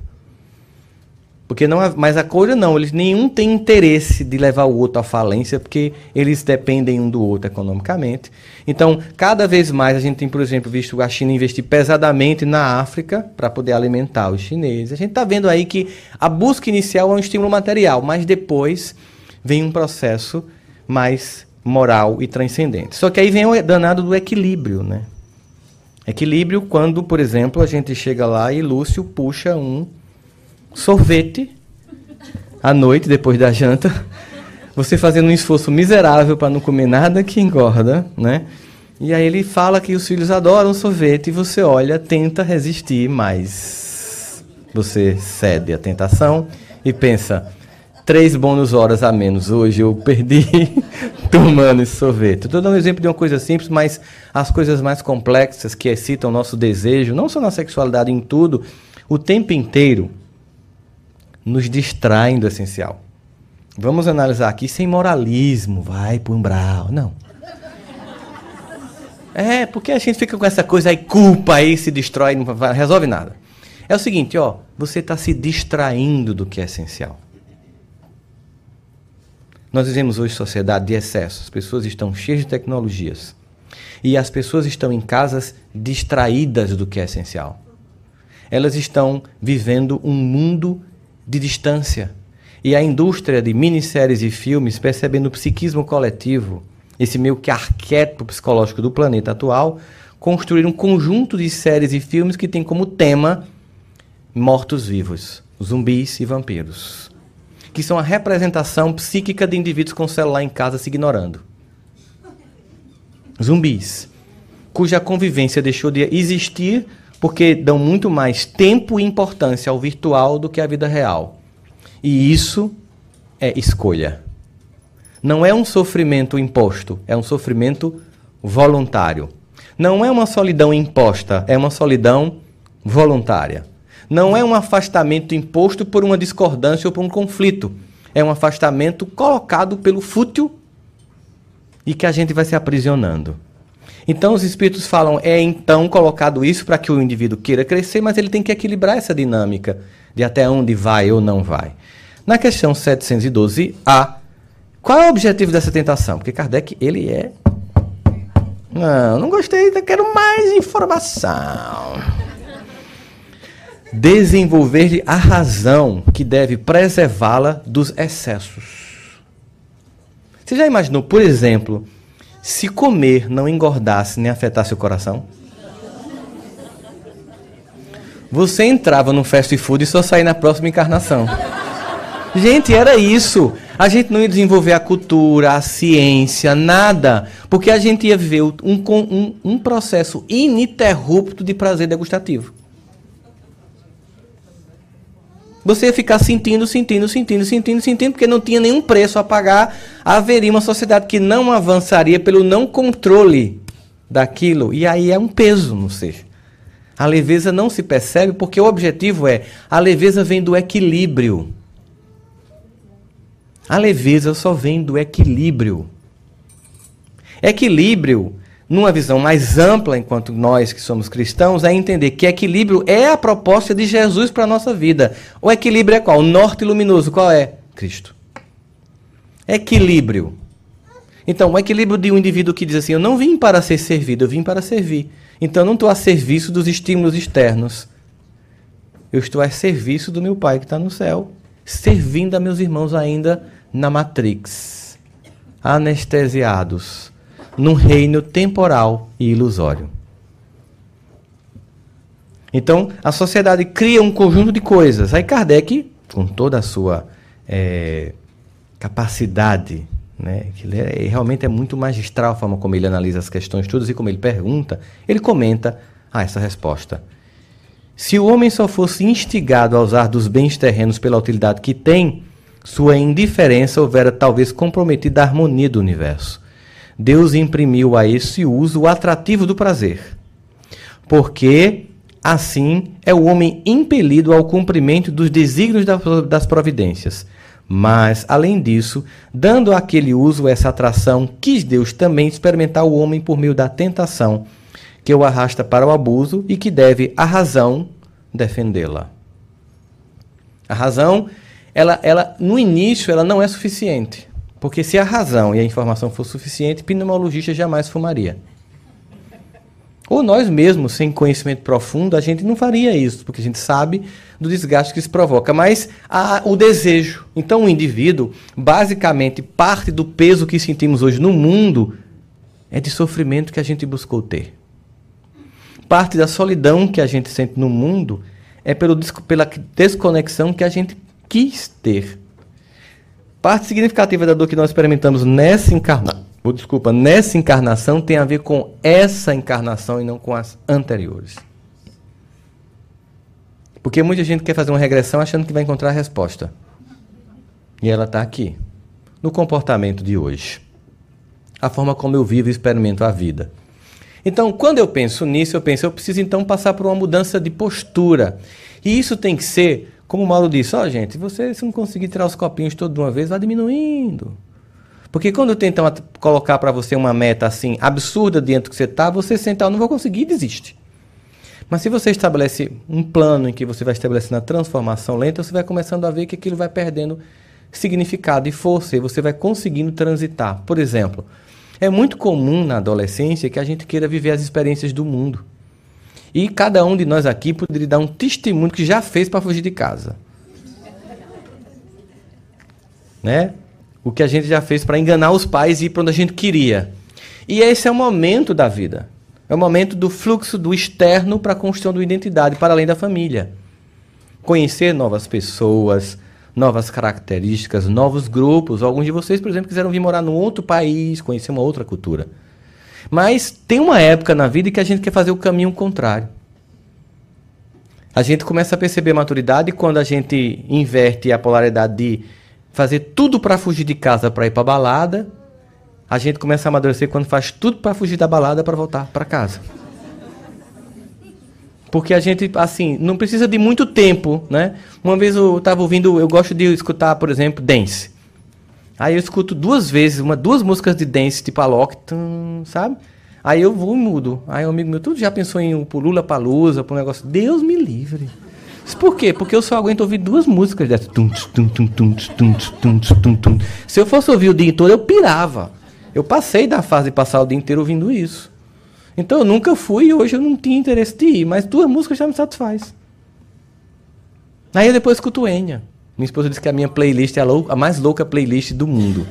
Porque não, mas a coisa não, eles nenhum tem interesse de levar o outro à falência, porque eles dependem um do outro economicamente. Então, cada vez mais a gente tem, por exemplo, visto a China investir pesadamente na África para poder alimentar os chineses. A gente está vendo aí que a busca inicial é um estímulo material, mas depois vem um processo mais moral e transcendente. Só que aí vem o danado do equilíbrio, né? Equilíbrio quando, por exemplo, a gente chega lá e Lúcio puxa um sorvete à noite, depois da janta, você fazendo um esforço miserável para não comer nada que engorda, né? E aí ele fala que os filhos adoram sorvete e você olha, tenta resistir, mas você cede à tentação e pensa, três bônus horas a menos hoje eu perdi tomando esse sorvete. Estou dando um exemplo de uma coisa simples, mas as coisas mais complexas que excitam o nosso desejo, não só na sexualidade, em tudo, o tempo inteiro, nos distraem do essencial. Vamos analisar aqui sem moralismo, vai para o umbral. Não. É, porque a gente fica com essa coisa aí, culpa aí, se destrói, não resolve nada. É o seguinte, ó, você está se distraindo do que é essencial. Nós vivemos hoje sociedade de excesso. As pessoas estão cheias de tecnologias. E as pessoas estão em casas distraídas do que é essencial. Elas estão vivendo um mundo de distância. E a indústria de minisséries e filmes, percebendo o psiquismo coletivo, esse meio que arquétipo psicológico do planeta atual, construíram um conjunto de séries e filmes que tem como tema mortos-vivos, zumbis e vampiros que são a representação psíquica de indivíduos com celular em casa se ignorando. Zumbis, cuja convivência deixou de existir porque dão muito mais tempo e importância ao virtual do que à vida real. E isso é escolha. Não é um sofrimento imposto, é um sofrimento voluntário. Não é uma solidão imposta, é uma solidão voluntária. Não é um afastamento imposto por uma discordância ou por um conflito. É um afastamento colocado pelo fútil e que a gente vai se aprisionando. Então os espíritos falam, é então colocado isso para que o indivíduo queira crescer, mas ele tem que equilibrar essa dinâmica de até onde vai ou não vai. Na questão 712A, qual é o objetivo dessa tentação? Porque Kardec, ele é. Não, não gostei, quero mais informação desenvolver-lhe a razão que deve preservá-la dos excessos. Você já imaginou, por exemplo, se comer não engordasse nem afetasse o coração? Você entrava no fast food e só saía na próxima encarnação. Gente, era isso. A gente não ia desenvolver a cultura, a ciência, nada. Porque a gente ia viver um, um, um processo ininterrupto de prazer degustativo. Você ia ficar sentindo, sentindo, sentindo, sentindo, sentindo, porque não tinha nenhum preço a pagar. Haveria uma sociedade que não avançaria pelo não controle daquilo. E aí é um peso no ser. A leveza não se percebe porque o objetivo é a leveza vem do equilíbrio. A leveza só vem do equilíbrio. Equilíbrio numa visão mais ampla, enquanto nós que somos cristãos, é entender que equilíbrio é a proposta de Jesus para a nossa vida. O equilíbrio é qual? O norte luminoso, qual é? Cristo. Equilíbrio. Então, o equilíbrio de um indivíduo que diz assim: Eu não vim para ser servido, eu vim para servir. Então eu não estou a serviço dos estímulos externos. Eu estou a serviço do meu Pai que está no céu, servindo a meus irmãos ainda na Matrix, anestesiados, num reino temporal e ilusório. Então, a sociedade cria um conjunto de coisas. Aí Kardec, com toda a sua é, capacidade, né, que ele, é, realmente é muito magistral a forma como ele analisa as questões todas e como ele pergunta, ele comenta ah, essa resposta. Se o homem só fosse instigado a usar dos bens terrenos pela utilidade que tem, sua indiferença houvera talvez comprometido a harmonia do universo. Deus imprimiu a esse uso o atrativo do prazer. Porque Assim é o homem impelido ao cumprimento dos desígnios das providências. Mas, além disso, dando àquele uso essa atração, quis Deus também experimentar o homem por meio da tentação, que o arrasta para o abuso e que deve a razão defendê-la. A razão, ela, ela, no início, ela não é suficiente. Porque se a razão e a informação for suficiente, pneumologista jamais fumaria. Ou nós mesmos, sem conhecimento profundo, a gente não faria isso, porque a gente sabe do desgaste que isso provoca. Mas o desejo. Então, o indivíduo, basicamente, parte do peso que sentimos hoje no mundo é de sofrimento que a gente buscou ter. Parte da solidão que a gente sente no mundo é pelo, pela desconexão que a gente quis ter. Parte significativa da dor que nós experimentamos nessa encarnação desculpa, nessa encarnação tem a ver com essa encarnação e não com as anteriores. Porque muita gente quer fazer uma regressão achando que vai encontrar a resposta. E ela está aqui, no comportamento de hoje. A forma como eu vivo e experimento a vida. Então, quando eu penso nisso, eu penso, eu preciso então passar por uma mudança de postura. E isso tem que ser, como o Mauro disse, ó oh, gente, você se não conseguir tirar os copinhos todos de uma vez, vai diminuindo. Porque quando tentam colocar para você uma meta assim absurda dentro que você está, você senta, eu não vou conseguir desiste. Mas se você estabelece um plano em que você vai estabelecendo a transformação lenta, você vai começando a ver que aquilo vai perdendo significado e força e você vai conseguindo transitar. Por exemplo, é muito comum na adolescência que a gente queira viver as experiências do mundo. E cada um de nós aqui poderia dar um testemunho que já fez para fugir de casa. Né? o que a gente já fez para enganar os pais e ir para onde a gente queria. E esse é o momento da vida. É o momento do fluxo do externo para a construção da identidade, para além da família. Conhecer novas pessoas, novas características, novos grupos. Alguns de vocês, por exemplo, quiseram vir morar num outro país, conhecer uma outra cultura. Mas tem uma época na vida que a gente quer fazer o caminho contrário. A gente começa a perceber maturidade quando a gente inverte a polaridade de fazer tudo para fugir de casa para ir para balada, a gente começa a amadurecer quando faz tudo para fugir da balada para voltar para casa. Porque a gente, assim, não precisa de muito tempo, né? Uma vez eu estava ouvindo, eu gosto de escutar, por exemplo, dance. Aí eu escuto duas vezes, uma, duas músicas de dance, tipo Alok, sabe? Aí eu vou e mudo. Aí um amigo meu, tudo já pensou em um Lula Palusa, para um negócio. Deus me livre. Por quê? Porque eu só aguento ouvir duas músicas dessas. Se eu fosse ouvir o dia inteiro, eu pirava. Eu passei da fase de passar o dia inteiro ouvindo isso. Então eu nunca fui e hoje eu não tinha interesse de ir, mas duas músicas já me satisfaz. Aí eu depois escuto Enya. Minha esposa disse que a minha playlist é a, a mais louca playlist do mundo.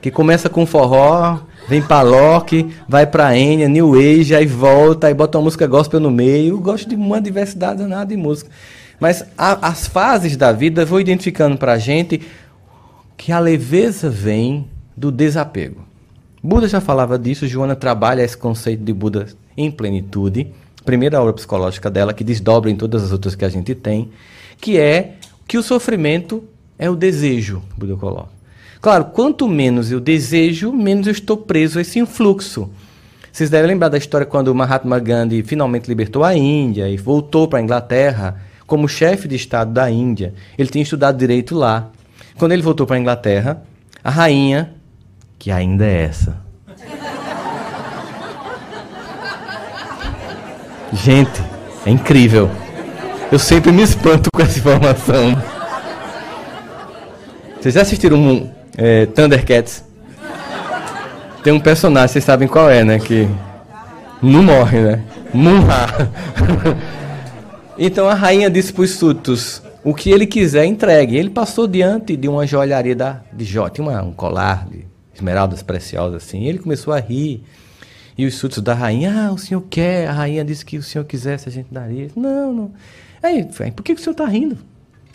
Que começa com forró, Vem pra Loki, vai pra Enya, New Age, aí volta, aí bota uma música gospel no meio. Eu gosto de uma diversidade danada de música. Mas a, as fases da vida vou identificando pra gente que a leveza vem do desapego. Buda já falava disso, Joana trabalha esse conceito de Buda em plenitude. Primeira obra psicológica dela, que desdobra em todas as outras que a gente tem, que é que o sofrimento é o desejo, Buda coloca. Claro, quanto menos eu desejo, menos eu estou preso a esse influxo. Vocês devem lembrar da história quando Mahatma Gandhi finalmente libertou a Índia e voltou para a Inglaterra como chefe de Estado da Índia. Ele tinha estudado direito lá. Quando ele voltou para a Inglaterra, a rainha, que ainda é essa. Gente, é incrível. Eu sempre me espanto com essa informação. Vocês já assistiram um, é, Thundercats. Tem um personagem, vocês sabem qual é, né? Que Não morre, né? Munha. então a rainha disse para os súditos: o que ele quiser, entregue. Ele passou diante de uma joalharia da, de Jó, tinha uma, um colar de esmeraldas preciosas assim. Ele começou a rir. E os súditos da rainha: ah, o senhor quer? A rainha disse que o senhor quisesse, a gente daria. Não, não. Aí, por que, que o senhor está rindo?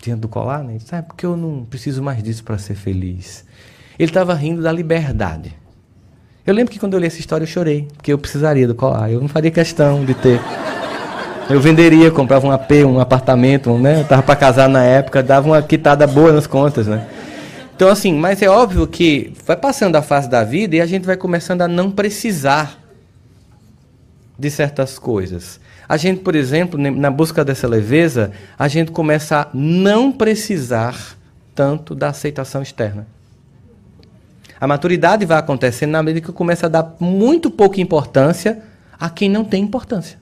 Diante do colar, né? Disse, ah, porque eu não preciso mais disso para ser feliz. Ele estava rindo da liberdade. Eu lembro que quando eu li essa história eu chorei, porque eu precisaria do colar. Eu não faria questão de ter. Eu venderia, comprava um AP, um apartamento, né? Eu estava para casar na época, dava uma quitada boa nas contas, né? Então, assim, mas é óbvio que vai passando a fase da vida e a gente vai começando a não precisar de certas coisas. A gente, por exemplo, na busca dessa leveza, a gente começa a não precisar tanto da aceitação externa. A maturidade vai acontecendo na medida que começa a dar muito pouca importância a quem não tem importância.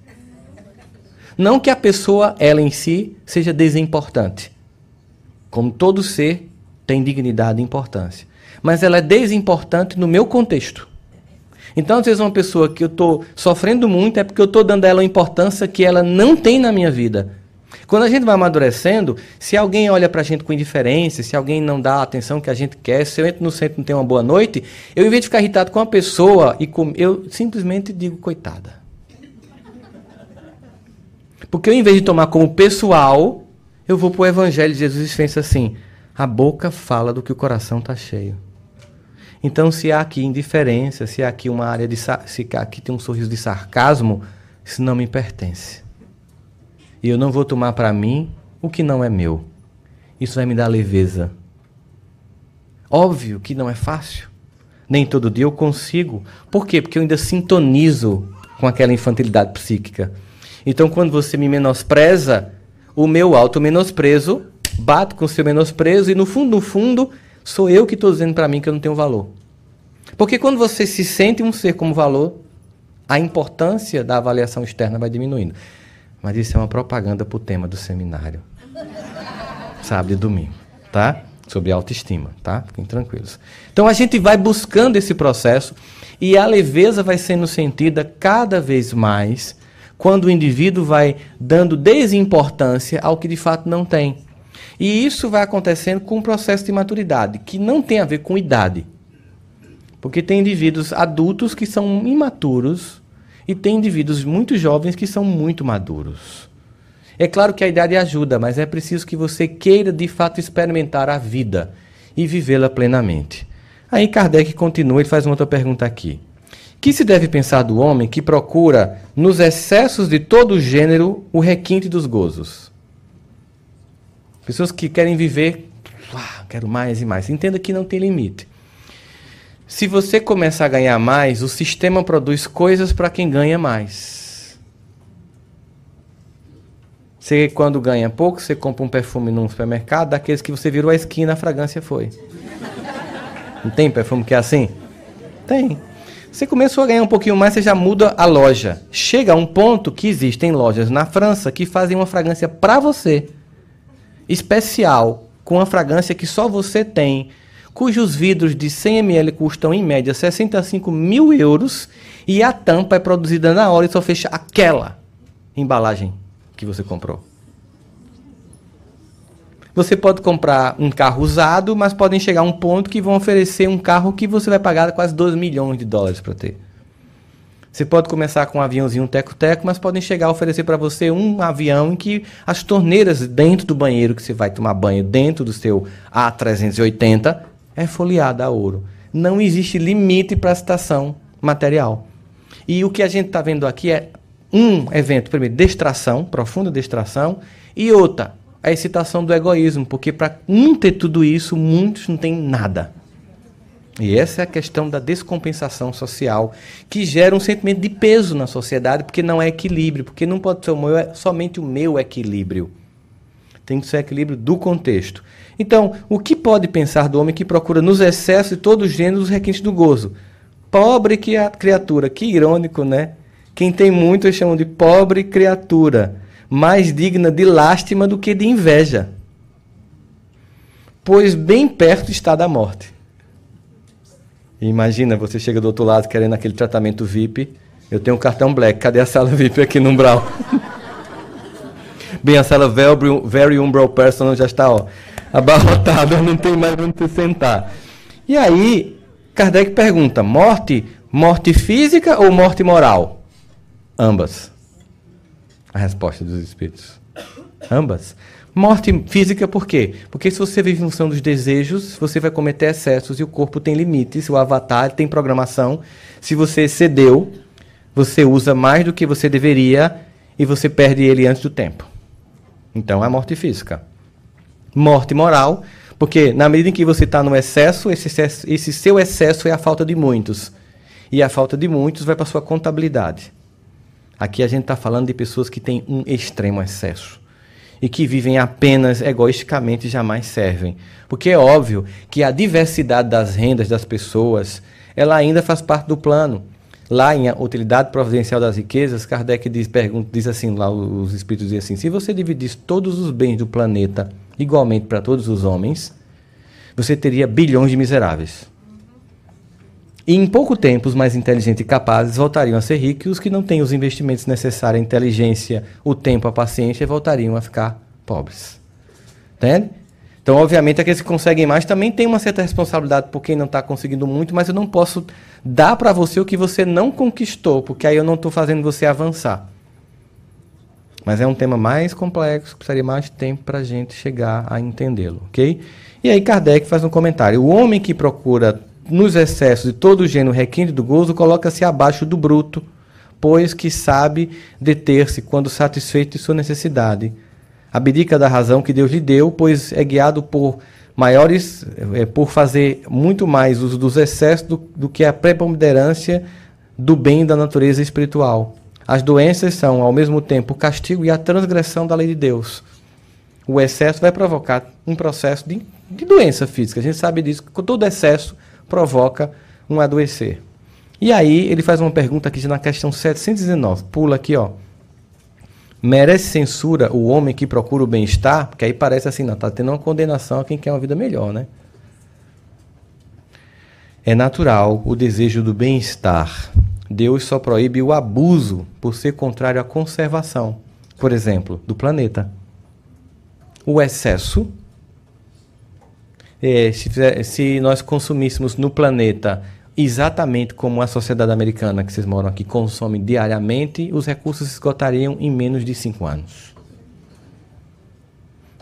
Não que a pessoa, ela em si, seja desimportante. Como todo ser tem dignidade e importância. Mas ela é desimportante no meu contexto. Então, às vezes, uma pessoa que eu estou sofrendo muito é porque eu estou dando a ela uma importância que ela não tem na minha vida. Quando a gente vai amadurecendo, se alguém olha para a gente com indiferença, se alguém não dá a atenção que a gente quer, se eu entro no centro e não tenho uma boa noite, eu, em vez de ficar irritado com a pessoa, e com, eu simplesmente digo, coitada. Porque eu, em vez de tomar como pessoal, eu vou para o Evangelho de Jesus e penso assim: a boca fala do que o coração está cheio. Então, se há aqui indiferença, se há aqui uma área de. se aqui tem um sorriso de sarcasmo, isso não me pertence. E eu não vou tomar para mim o que não é meu. Isso vai me dar leveza. Óbvio que não é fácil. Nem todo dia eu consigo. Por quê? Porque eu ainda sintonizo com aquela infantilidade psíquica. Então, quando você me menospreza, o meu auto-menosprezo bate com o seu menosprezo e, no fundo, no fundo, sou eu que estou dizendo para mim que eu não tenho valor. Porque quando você se sente um ser como valor, a importância da avaliação externa vai diminuindo. Mas isso é uma propaganda para o tema do seminário. Sábado e domingo, tá? Sobre autoestima, tá? Fiquem tranquilos. Então a gente vai buscando esse processo e a leveza vai sendo sentida cada vez mais quando o indivíduo vai dando desimportância ao que de fato não tem. E isso vai acontecendo com o processo de maturidade, que não tem a ver com idade. Porque tem indivíduos adultos que são imaturos e tem indivíduos muito jovens que são muito maduros. É claro que a idade ajuda, mas é preciso que você queira de fato experimentar a vida e vivê-la plenamente. Aí Kardec continua e faz uma outra pergunta aqui. Que se deve pensar do homem que procura, nos excessos de todo gênero, o requinte dos gozos? Pessoas que querem viver, quero mais e mais. Entenda que não tem limite. Se você começar a ganhar mais, o sistema produz coisas para quem ganha mais. Você, quando ganha pouco, você compra um perfume num supermercado, daqueles que você virou a esquina, a fragrância foi. Não tem perfume que é assim? Tem. Você começou a ganhar um pouquinho mais, você já muda a loja. Chega a um ponto que existem lojas na França que fazem uma fragrância para você, especial, com uma fragrância que só você tem cujos vidros de 100 ml custam em média 65 mil euros e a tampa é produzida na hora e só fecha aquela embalagem que você comprou. Você pode comprar um carro usado, mas podem chegar a um ponto que vão oferecer um carro que você vai pagar quase 2 milhões de dólares para ter. Você pode começar com um aviãozinho um teco-teco, mas podem chegar a oferecer para você um avião em que as torneiras dentro do banheiro que você vai tomar banho dentro do seu A380 é folheada a ouro. Não existe limite para a citação material. E o que a gente está vendo aqui é um evento, primeiro, distração, profunda distração, e outra, a excitação do egoísmo, porque para um ter tudo isso, muitos não têm nada. E essa é a questão da descompensação social, que gera um sentimento de peso na sociedade, porque não é equilíbrio, porque não pode ser o meu, somente o meu equilíbrio. Tem que ser equilíbrio do contexto. Então, o que pode pensar do homem que procura nos excessos de todos os gêneros os requintes do gozo? Pobre que a criatura, que irônico, né? Quem tem muito chamam de pobre criatura, mais digna de lástima do que de inveja. Pois bem perto está da morte. Imagina, você chega do outro lado querendo aquele tratamento VIP, Eu tenho um cartão black. Cadê a sala VIP aqui no Umbral? Bem, a sala Very, very Umbral Personal já está ó, abarrotada, não tem mais onde se sentar. E aí, Kardec pergunta: morte, morte física ou morte moral? Ambas. A resposta dos espíritos. Ambas. Morte física por quê? Porque se você vive em função dos desejos, você vai cometer excessos e o corpo tem limites, o avatar tem programação. Se você cedeu, você usa mais do que você deveria e você perde ele antes do tempo. Então é morte física. Morte moral, porque na medida em que você está no excesso esse, excesso, esse seu excesso é a falta de muitos. E a falta de muitos vai para sua contabilidade. Aqui a gente está falando de pessoas que têm um extremo excesso e que vivem apenas egoisticamente jamais servem. Porque é óbvio que a diversidade das rendas das pessoas, ela ainda faz parte do plano. Lá em a utilidade providencial das riquezas, Kardec diz, pergunta, diz assim, lá os espíritos dizem assim, se você dividisse todos os bens do planeta igualmente para todos os homens, você teria bilhões de miseráveis. E em pouco tempo, os mais inteligentes e capazes voltariam a ser ricos e os que não têm os investimentos necessários, a inteligência, o tempo, a paciência, voltariam a ficar pobres. Entende? Então, obviamente, aqueles que conseguem mais também têm uma certa responsabilidade por quem não está conseguindo muito, mas eu não posso dar para você o que você não conquistou, porque aí eu não estou fazendo você avançar. Mas é um tema mais complexo, precisaria mais tempo para a gente chegar a entendê-lo, ok? E aí Kardec faz um comentário. O homem que procura nos excessos de todo o gênero requinte do gozo, coloca-se abaixo do bruto, pois que sabe deter-se quando satisfeito de sua necessidade. Abdica da razão que Deus lhe deu, pois é guiado por maiores, é, por fazer muito mais uso dos excessos do, do que a preponderância do bem da natureza espiritual. As doenças são, ao mesmo tempo, o castigo e a transgressão da lei de Deus. O excesso vai provocar um processo de, de doença física. A gente sabe disso, que todo excesso provoca um adoecer. E aí ele faz uma pergunta aqui na questão 719. Pula aqui, ó. Merece censura o homem que procura o bem-estar? Porque aí parece assim, não, está tendo uma condenação a quem quer uma vida melhor, né? É natural o desejo do bem-estar. Deus só proíbe o abuso por ser contrário à conservação, por exemplo, do planeta. O excesso é, se, se nós consumíssemos no planeta exatamente como a sociedade americana que vocês moram aqui consome diariamente, os recursos esgotariam em menos de cinco anos.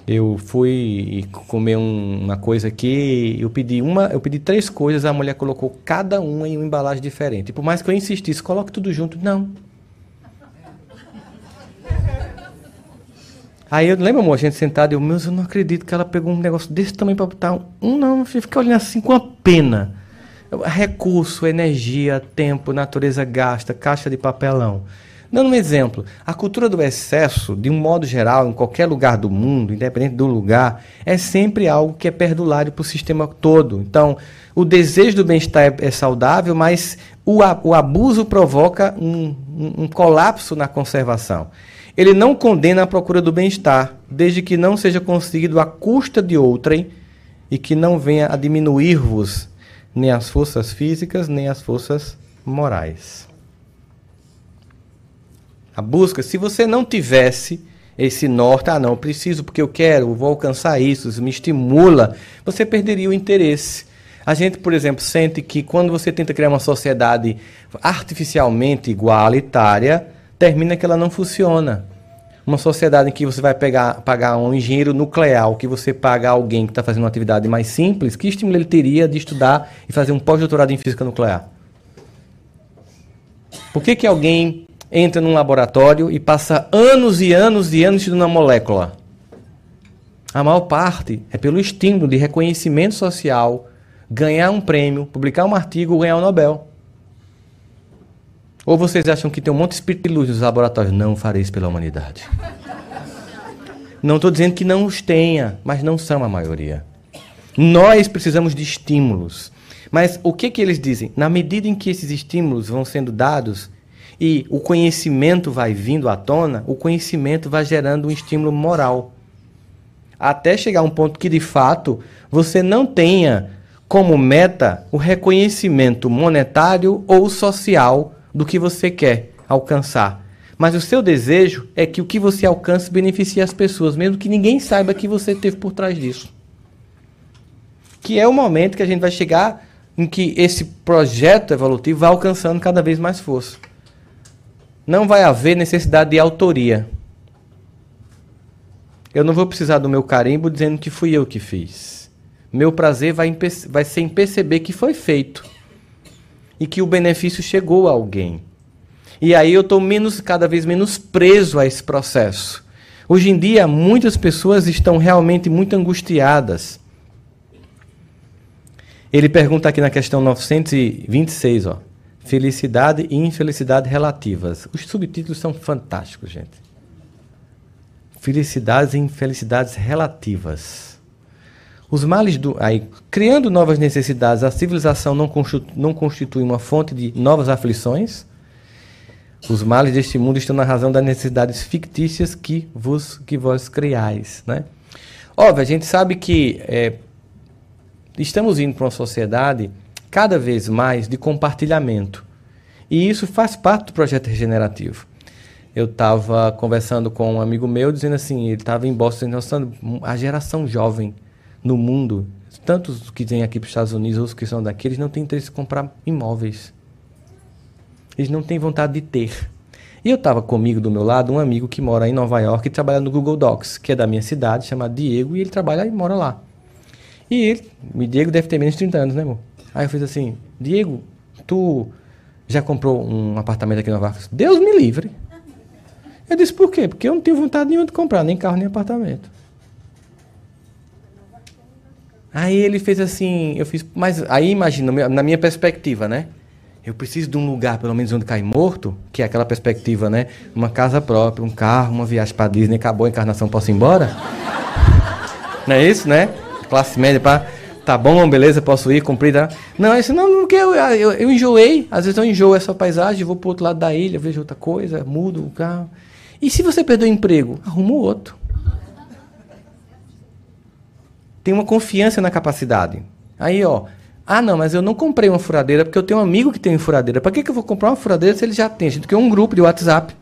Eu fui comer um, uma coisa aqui, eu pedi uma, eu pedi três coisas, a mulher colocou cada uma em uma embalagem diferente. Por mais que eu insistisse, coloque tudo junto, não. Aí eu lembro, amor, a gente sentado, eu, meu, eu não acredito que ela pegou um negócio desse tamanho para botar um. Não, fica olhando assim com a pena. Recurso, energia, tempo, natureza gasta, caixa de papelão. Dando um exemplo, a cultura do excesso, de um modo geral, em qualquer lugar do mundo, independente do lugar, é sempre algo que é perdulário para o sistema todo. Então, o desejo do bem-estar é, é, saudável, mas o, o abuso provoca um, um, um colapso na conservação. Ele não condena a procura do bem-estar, desde que não seja conseguido à custa de outrem e que não venha a diminuir-vos nem as forças físicas, nem as forças morais. A busca, se você não tivesse esse norte, ah, não, preciso porque eu quero, vou alcançar isso, isso me estimula, você perderia o interesse. A gente, por exemplo, sente que quando você tenta criar uma sociedade artificialmente igualitária, termina que ela não funciona. Uma sociedade em que você vai pegar, pagar um engenheiro nuclear, que você paga alguém que está fazendo uma atividade mais simples, que estímulo ele teria de estudar e fazer um pós-doutorado em física nuclear? Por que, que alguém entra num laboratório e passa anos e anos e anos estudando uma molécula? A maior parte é pelo estímulo de reconhecimento social, ganhar um prêmio, publicar um artigo, ganhar um Nobel. Ou vocês acham que tem um monte de espírito de luz nos laboratórios? Não farei isso pela humanidade. Não estou dizendo que não os tenha, mas não são a maioria. Nós precisamos de estímulos. Mas o que, que eles dizem? Na medida em que esses estímulos vão sendo dados e o conhecimento vai vindo à tona, o conhecimento vai gerando um estímulo moral. Até chegar a um ponto que, de fato, você não tenha como meta o reconhecimento monetário ou social do que você quer alcançar. Mas o seu desejo é que o que você alcance beneficie as pessoas, mesmo que ninguém saiba que você teve por trás disso. Que é o momento que a gente vai chegar em que esse projeto evolutivo vai alcançando cada vez mais força. Não vai haver necessidade de autoria. Eu não vou precisar do meu carimbo dizendo que fui eu que fiz. Meu prazer vai, vai ser em perceber que foi feito e que o benefício chegou a alguém. E aí eu estou menos, cada vez menos preso a esse processo. Hoje em dia, muitas pessoas estão realmente muito angustiadas ele pergunta aqui na questão 926, ó. Felicidade e infelicidade relativas. Os subtítulos são fantásticos, gente. Felicidades e infelicidades relativas. Os males do. Aí, criando novas necessidades, a civilização não constitui, não constitui uma fonte de novas aflições. Os males deste mundo estão na razão das necessidades fictícias que vos que vós criais, né? Óbvio, a gente sabe que é, estamos indo para uma sociedade cada vez mais de compartilhamento. E isso faz parte do projeto regenerativo. Eu estava conversando com um amigo meu, dizendo assim, ele estava em Boston, mostrando a geração jovem no mundo, tantos que vêm aqui para os Estados Unidos, outros que são daqui, eles não têm interesse em comprar imóveis. Eles não têm vontade de ter. E eu estava comigo do meu lado um amigo que mora em Nova York e trabalha no Google Docs, que é da minha cidade, chamado Diego, e ele trabalha e mora lá. E ele, o Diego deve ter menos de 30 anos, né, amor? Aí eu fiz assim, Diego, tu já comprou um apartamento aqui em Nova York? Deus me livre. Eu disse, por quê? Porque eu não tenho vontade nenhuma de comprar, nem carro, nem apartamento. Aí ele fez assim, eu fiz, mas aí imagina, na minha perspectiva, né? Eu preciso de um lugar, pelo menos onde cai morto, que é aquela perspectiva, né? Uma casa própria, um carro, uma viagem para Disney, acabou a encarnação, posso ir embora? Não é isso, né? classe média para tá bom, beleza, posso ir, cumprir. Tá? Não, isso não, porque eu, eu, eu enjoei, às vezes eu enjoo essa paisagem, vou para outro lado da ilha, vejo outra coisa, mudo o carro. E se você perder o emprego, arruma outro. Tem uma confiança na capacidade. Aí, ó, ah, não, mas eu não comprei uma furadeira porque eu tenho um amigo que tem furadeira. Para que, que eu vou comprar uma furadeira se ele já tem? A gente tem um grupo de WhatsApp.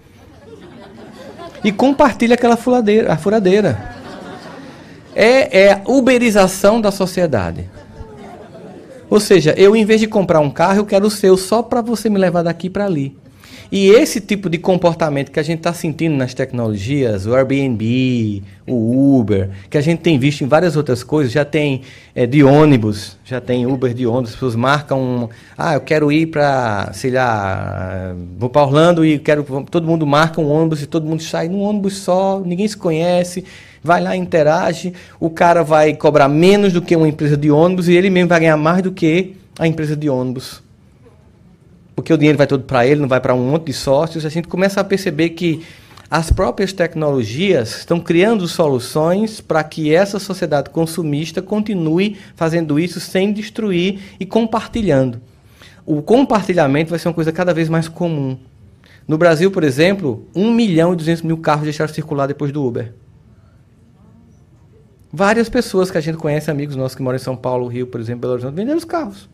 E compartilha aquela furadeira, a furadeira é, é a uberização da sociedade. Ou seja, eu em vez de comprar um carro, eu quero o seu só para você me levar daqui para ali. E esse tipo de comportamento que a gente está sentindo nas tecnologias, o Airbnb, o Uber, que a gente tem visto em várias outras coisas, já tem é, de ônibus, já tem Uber de ônibus, as pessoas marcam, ah, eu quero ir para, sei lá, vou para Orlando e quero, todo mundo marca um ônibus e todo mundo sai num ônibus só, ninguém se conhece, vai lá, interage, o cara vai cobrar menos do que uma empresa de ônibus e ele mesmo vai ganhar mais do que a empresa de ônibus. Porque o dinheiro vai todo para ele, não vai para um monte de sócios. A gente começa a perceber que as próprias tecnologias estão criando soluções para que essa sociedade consumista continue fazendo isso sem destruir e compartilhando. O compartilhamento vai ser uma coisa cada vez mais comum. No Brasil, por exemplo, 1 milhão e 200 mil carros deixaram de circular depois do Uber. Várias pessoas que a gente conhece, amigos nossos que moram em São Paulo, Rio, por exemplo, Belo Horizonte, vendendo os carros.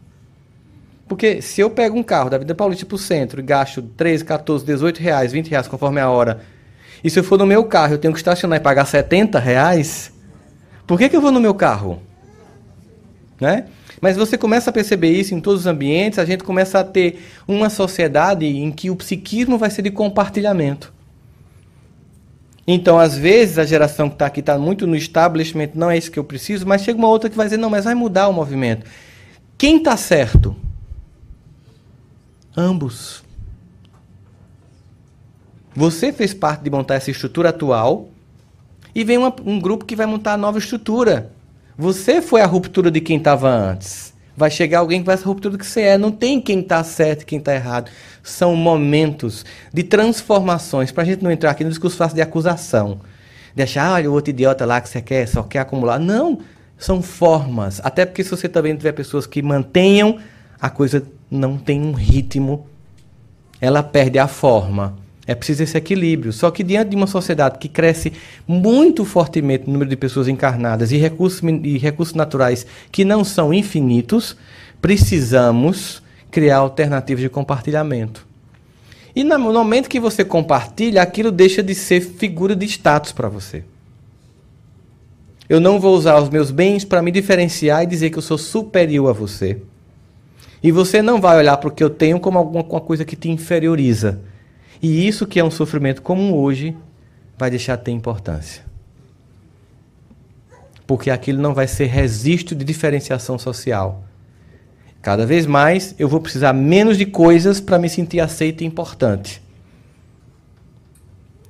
Porque se eu pego um carro da Vida Paulista para o centro e gasto 13, 14, 18 reais, 20 reais conforme a hora, e se eu for no meu carro eu tenho que estacionar e pagar 70 reais, por que, que eu vou no meu carro? Né? Mas você começa a perceber isso em todos os ambientes, a gente começa a ter uma sociedade em que o psiquismo vai ser de compartilhamento. Então, às vezes, a geração que está aqui está muito no establishment, não é isso que eu preciso, mas chega uma outra que vai dizer, não, mas vai mudar o movimento. Quem está certo? Ambos. Você fez parte de montar essa estrutura atual e vem uma, um grupo que vai montar a nova estrutura. Você foi a ruptura de quem estava antes. Vai chegar alguém que vai ser a ruptura do que você é. Não tem quem está certo e quem está errado são momentos de transformações, para a gente não entrar aqui no discurso fácil de acusação. De achar, olha, o outro idiota lá que você quer, só quer acumular. Não, são formas. Até porque se você também tiver pessoas que mantenham, a coisa não tem um ritmo, ela perde a forma. É preciso esse equilíbrio. Só que diante de uma sociedade que cresce muito fortemente o número de pessoas encarnadas e recursos, e recursos naturais que não são infinitos, precisamos criar alternativas de compartilhamento. E no momento que você compartilha, aquilo deixa de ser figura de status para você. Eu não vou usar os meus bens para me diferenciar e dizer que eu sou superior a você. E você não vai olhar para o que eu tenho como alguma coisa que te inferioriza. E isso que é um sofrimento comum hoje vai deixar de ter importância. Porque aquilo não vai ser registro de diferenciação social. Cada vez mais eu vou precisar menos de coisas para me sentir aceito e importante.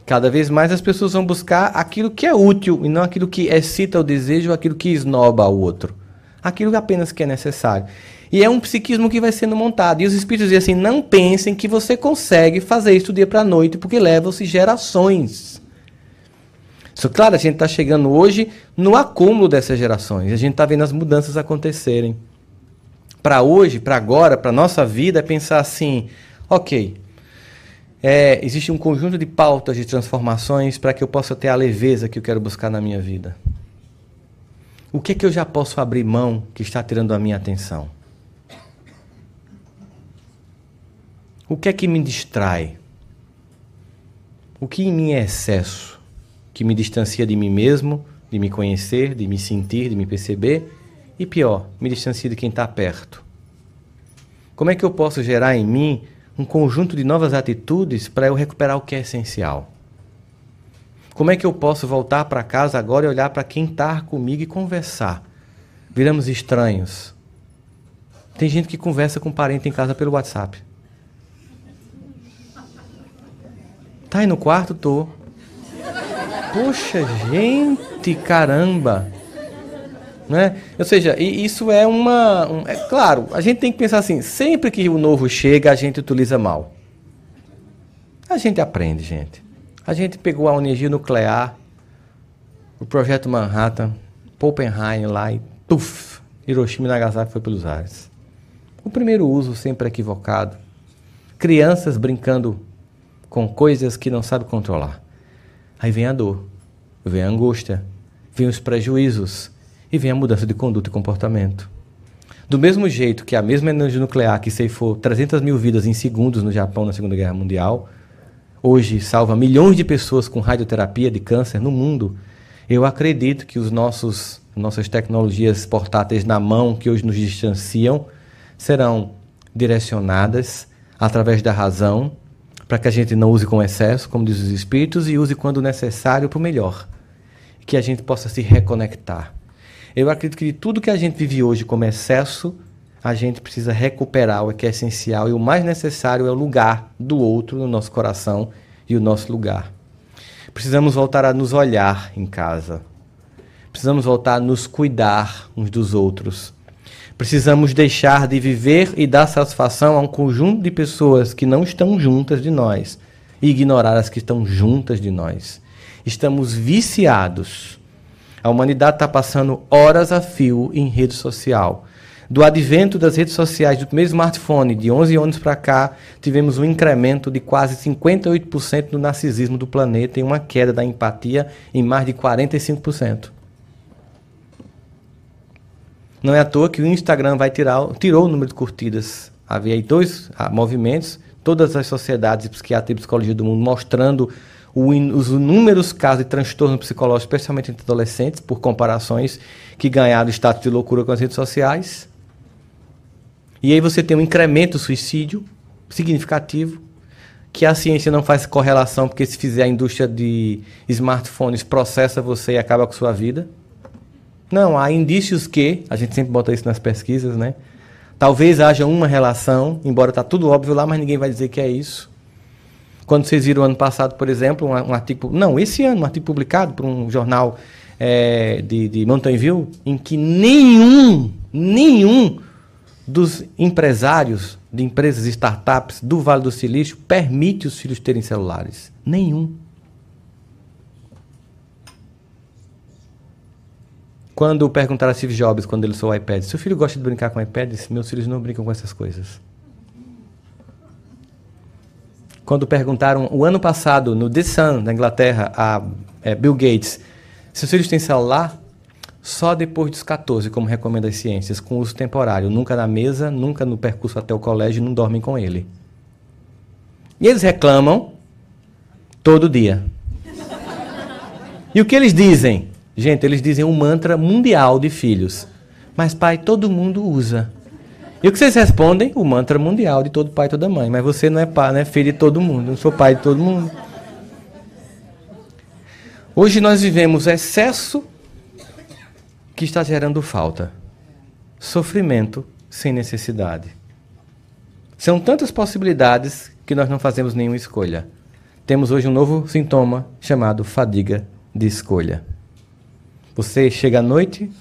Cada vez mais as pessoas vão buscar aquilo que é útil e não aquilo que excita o desejo aquilo que esnoba o outro. Aquilo apenas que é necessário. E é um psiquismo que vai sendo montado. E os espíritos dizem assim: não pensem que você consegue fazer isso do dia para a noite, porque levam-se gerações. Só claro, a gente está chegando hoje no acúmulo dessas gerações. A gente está vendo as mudanças acontecerem. Para hoje, para agora, para nossa vida, é pensar assim: ok, é, existe um conjunto de pautas de transformações para que eu possa ter a leveza que eu quero buscar na minha vida. O que é que eu já posso abrir mão que está tirando a minha atenção? O que é que me distrai? O que em mim é excesso, que me distancia de mim mesmo, de me conhecer, de me sentir, de me perceber? E pior, me distancia de quem está perto. Como é que eu posso gerar em mim um conjunto de novas atitudes para eu recuperar o que é essencial. Como é que eu posso voltar para casa agora e olhar para quem está comigo e conversar? Viramos estranhos. Tem gente que conversa com parente em casa pelo WhatsApp. Tá aí no quarto? Tô. Poxa, gente, caramba. Né? Ou seja, isso é uma. Um, é claro, a gente tem que pensar assim: sempre que o novo chega, a gente utiliza mal. A gente aprende, gente. A gente pegou a energia nuclear, o projeto Manhattan, Oppenheim lá e tuf, Hiroshima e Nagasaki foi pelos ares. O primeiro uso sempre equivocado. Crianças brincando com coisas que não sabem controlar. Aí vem a dor, vem a angústia, vem os prejuízos, e vem a mudança de conduta e comportamento. Do mesmo jeito que a mesma energia nuclear que ceifou 300 mil vidas em segundos no Japão na Segunda Guerra Mundial, hoje salva milhões de pessoas com radioterapia de câncer no mundo, eu acredito que os nossos nossas tecnologias portáteis na mão que hoje nos distanciam serão direcionadas através da razão para que a gente não use com excesso, como diz os espíritos, e use quando necessário para o melhor, que a gente possa se reconectar. Eu acredito que de tudo que a gente vive hoje como excesso, a gente precisa recuperar o que é essencial e o mais necessário é o lugar do outro no nosso coração e o nosso lugar. Precisamos voltar a nos olhar em casa. Precisamos voltar a nos cuidar uns dos outros. Precisamos deixar de viver e dar satisfação a um conjunto de pessoas que não estão juntas de nós e ignorar as que estão juntas de nós. Estamos viciados a humanidade está passando horas a fio em rede social. Do advento das redes sociais, do primeiro smartphone, de 11 anos para cá, tivemos um incremento de quase 58% do narcisismo do planeta e uma queda da empatia em mais de 45%. Não é à toa que o Instagram vai tirar, tirou o número de curtidas. Havia aí dois ah, movimentos, todas as sociedades de psiquiatria e psicologia do mundo mostrando os inúmeros casos de transtorno psicológico, especialmente entre adolescentes, por comparações que ganharam status de loucura com as redes sociais. E aí você tem um incremento do suicídio significativo, que a ciência não faz correlação, porque se fizer a indústria de smartphones processa você e acaba com sua vida. Não, há indícios que, a gente sempre bota isso nas pesquisas, né? Talvez haja uma relação, embora está tudo óbvio lá, mas ninguém vai dizer que é isso. Quando vocês viram ano passado, por exemplo, um, um artigo. Não, esse ano, um artigo publicado por um jornal é, de, de Mountain View, em que nenhum, nenhum dos empresários de empresas startups do Vale do Silício permite os filhos terem celulares. Nenhum. Quando perguntaram a Steve Jobs, quando ele usou o iPad, seu filho gosta de brincar com o iPad? Disse, meus filhos não brincam com essas coisas. Quando perguntaram o ano passado, no The Sun, da Inglaterra, a é, Bill Gates, seus filhos têm celular? Só depois dos 14, como recomenda as ciências, com uso temporário. Nunca na mesa, nunca no percurso até o colégio, não dormem com ele. E eles reclamam todo dia. E o que eles dizem? Gente, eles dizem um mantra mundial de filhos. Mas, pai, todo mundo usa. E o que vocês respondem? O mantra mundial de todo pai e toda mãe. Mas você não é pai, não é filho de todo mundo. Não sou pai de todo mundo. Hoje nós vivemos excesso que está gerando falta. Sofrimento sem necessidade. São tantas possibilidades que nós não fazemos nenhuma escolha. Temos hoje um novo sintoma chamado fadiga de escolha. Você chega à noite,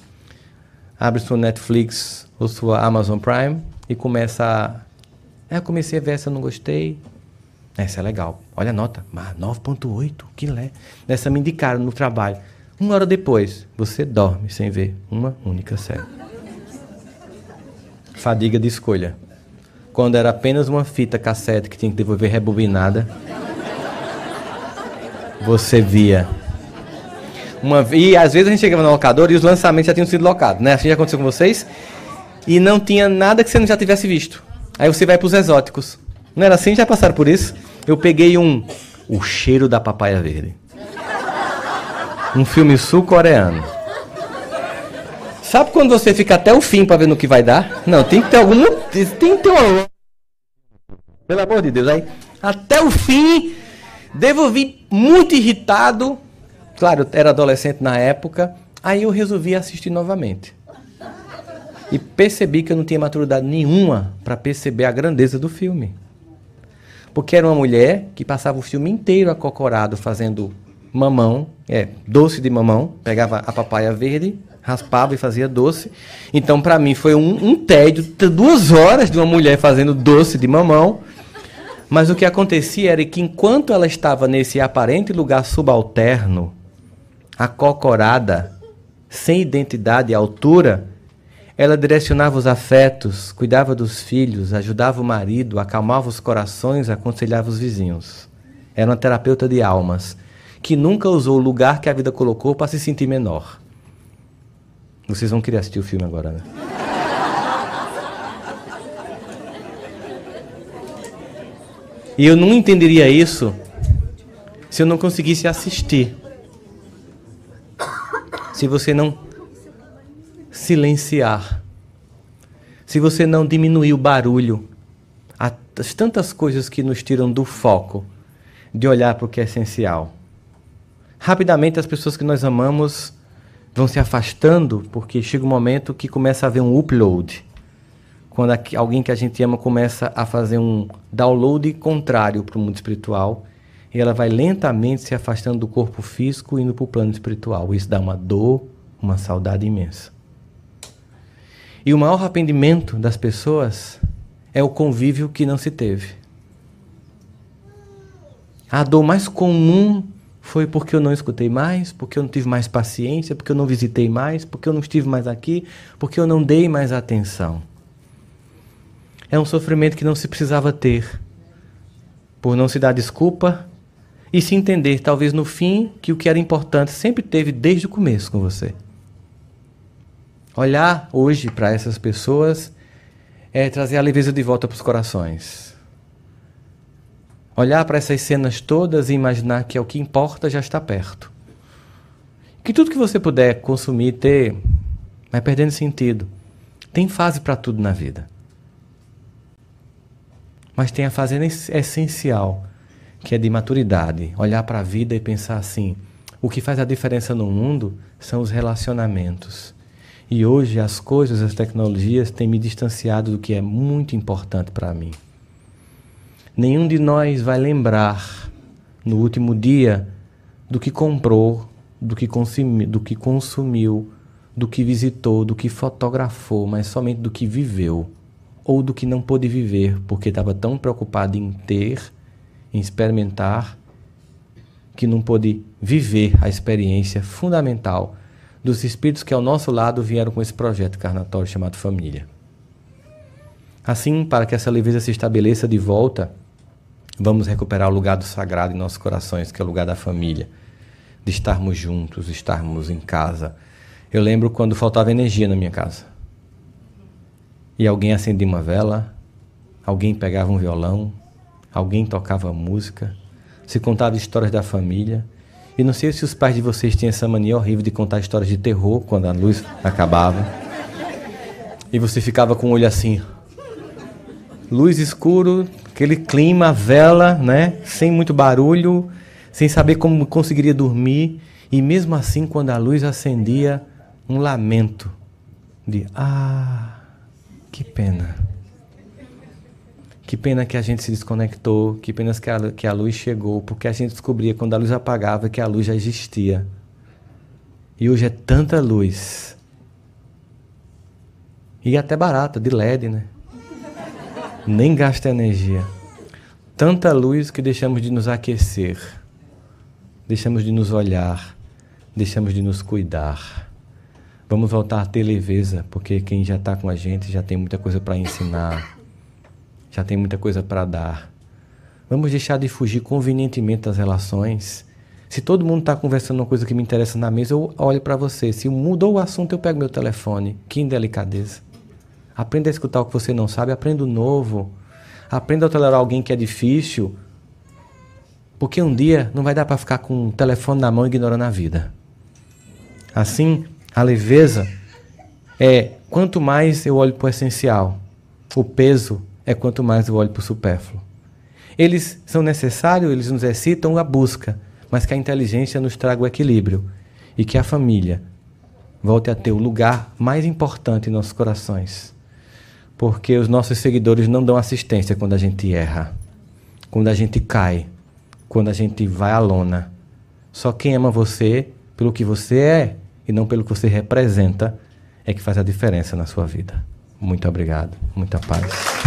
abre sua Netflix ou sua Amazon Prime e começa a. É, comecei a ver essa, não gostei. Essa é legal. Olha a nota. 9.8, que lé. Essa me indicaram no trabalho. Uma hora depois, você dorme sem ver uma única série. Fadiga de escolha. Quando era apenas uma fita cassete que tinha que devolver rebobinada, você via. Uma, e às vezes a gente chegava no locador e os lançamentos já tinham sido locados, né? Assim já aconteceu com vocês? E não tinha nada que você não já tivesse visto. Aí você vai para os exóticos. Não era assim? Já passaram por isso? Eu peguei um. O cheiro da papaya verde. Um filme sul-coreano. Sabe quando você fica até o fim para ver no que vai dar? Não, tem que ter algum. Tem que ter uma. Pelo amor de Deus, aí. Até o fim, devolvi muito irritado. Claro, era adolescente na época. Aí eu resolvi assistir novamente. E percebi que eu não tinha maturidade nenhuma para perceber a grandeza do filme. Porque era uma mulher que passava o filme inteiro acocorado fazendo mamão, é, doce de mamão, pegava a papaya verde, raspava e fazia doce. Então, para mim, foi um, um tédio, duas horas de uma mulher fazendo doce de mamão. Mas o que acontecia era que enquanto ela estava nesse aparente lugar subalterno, acocorada, sem identidade e altura, ela direcionava os afetos, cuidava dos filhos, ajudava o marido, acalmava os corações, aconselhava os vizinhos. Era uma terapeuta de almas que nunca usou o lugar que a vida colocou para se sentir menor. Vocês vão querer assistir o filme agora, né? E eu não entenderia isso se eu não conseguisse assistir. Se você não silenciar. Se você não diminuir o barulho, as tantas coisas que nos tiram do foco de olhar para o que é essencial. Rapidamente as pessoas que nós amamos vão se afastando porque chega um momento que começa a haver um upload. Quando alguém que a gente ama começa a fazer um download contrário para o mundo espiritual, e ela vai lentamente se afastando do corpo físico e indo para o plano espiritual. Isso dá uma dor, uma saudade imensa. E o maior arrependimento das pessoas é o convívio que não se teve. A dor mais comum foi porque eu não escutei mais, porque eu não tive mais paciência, porque eu não visitei mais, porque eu não estive mais aqui, porque eu não dei mais atenção. É um sofrimento que não se precisava ter, por não se dar desculpa e se entender, talvez no fim, que o que era importante sempre teve desde o começo com você. Olhar hoje para essas pessoas é trazer a leveza de volta para os corações. Olhar para essas cenas todas e imaginar que é o que importa já está perto. Que tudo que você puder consumir, ter, vai perdendo sentido. Tem fase para tudo na vida. Mas tem a fase essencial, que é de maturidade. Olhar para a vida e pensar assim: o que faz a diferença no mundo são os relacionamentos. E hoje as coisas, as tecnologias têm me distanciado do que é muito importante para mim. Nenhum de nós vai lembrar no último dia do que comprou, do que, consumiu, do que consumiu, do que visitou, do que fotografou, mas somente do que viveu ou do que não pôde viver porque estava tão preocupado em ter, em experimentar, que não pôde viver a experiência fundamental dos espíritos que ao nosso lado vieram com esse projeto carnatório chamado família. Assim, para que essa leveza se estabeleça de volta, vamos recuperar o lugar do sagrado em nossos corações, que é o lugar da família, de estarmos juntos, estarmos em casa. Eu lembro quando faltava energia na minha casa. E alguém acendia uma vela, alguém pegava um violão, alguém tocava música, se contava histórias da família. E não sei se os pais de vocês tinham essa mania horrível de contar histórias de terror quando a luz acabava. E você ficava com o olho assim. Luz escuro, aquele clima, vela, né? Sem muito barulho, sem saber como conseguiria dormir. E mesmo assim, quando a luz acendia, um lamento de ah, que pena. Que pena que a gente se desconectou, que pena que a, que a luz chegou, porque a gente descobria quando a luz apagava que a luz já existia. E hoje é tanta luz. E até barata, de LED, né? Nem gasta energia. Tanta luz que deixamos de nos aquecer, deixamos de nos olhar, deixamos de nos cuidar. Vamos voltar a ter porque quem já está com a gente já tem muita coisa para ensinar, já tem muita coisa para dar. Vamos deixar de fugir convenientemente das relações. Se todo mundo está conversando uma coisa que me interessa na mesa, eu olho para você. Se mudou o assunto, eu pego meu telefone. Que indelicadeza. Aprenda a escutar o que você não sabe, aprenda o novo. Aprenda a tolerar alguém que é difícil. Porque um dia não vai dar para ficar com o telefone na mão ignorando a vida. Assim, a leveza é quanto mais eu olho para o essencial, o peso é quanto mais eu olho para o supérfluo. Eles são necessários, eles nos excitam a busca, mas que a inteligência nos traga o equilíbrio e que a família volte a ter o lugar mais importante em nossos corações. Porque os nossos seguidores não dão assistência quando a gente erra, quando a gente cai, quando a gente vai à lona. Só quem ama você pelo que você é e não pelo que você representa é que faz a diferença na sua vida. Muito obrigado. Muita paz.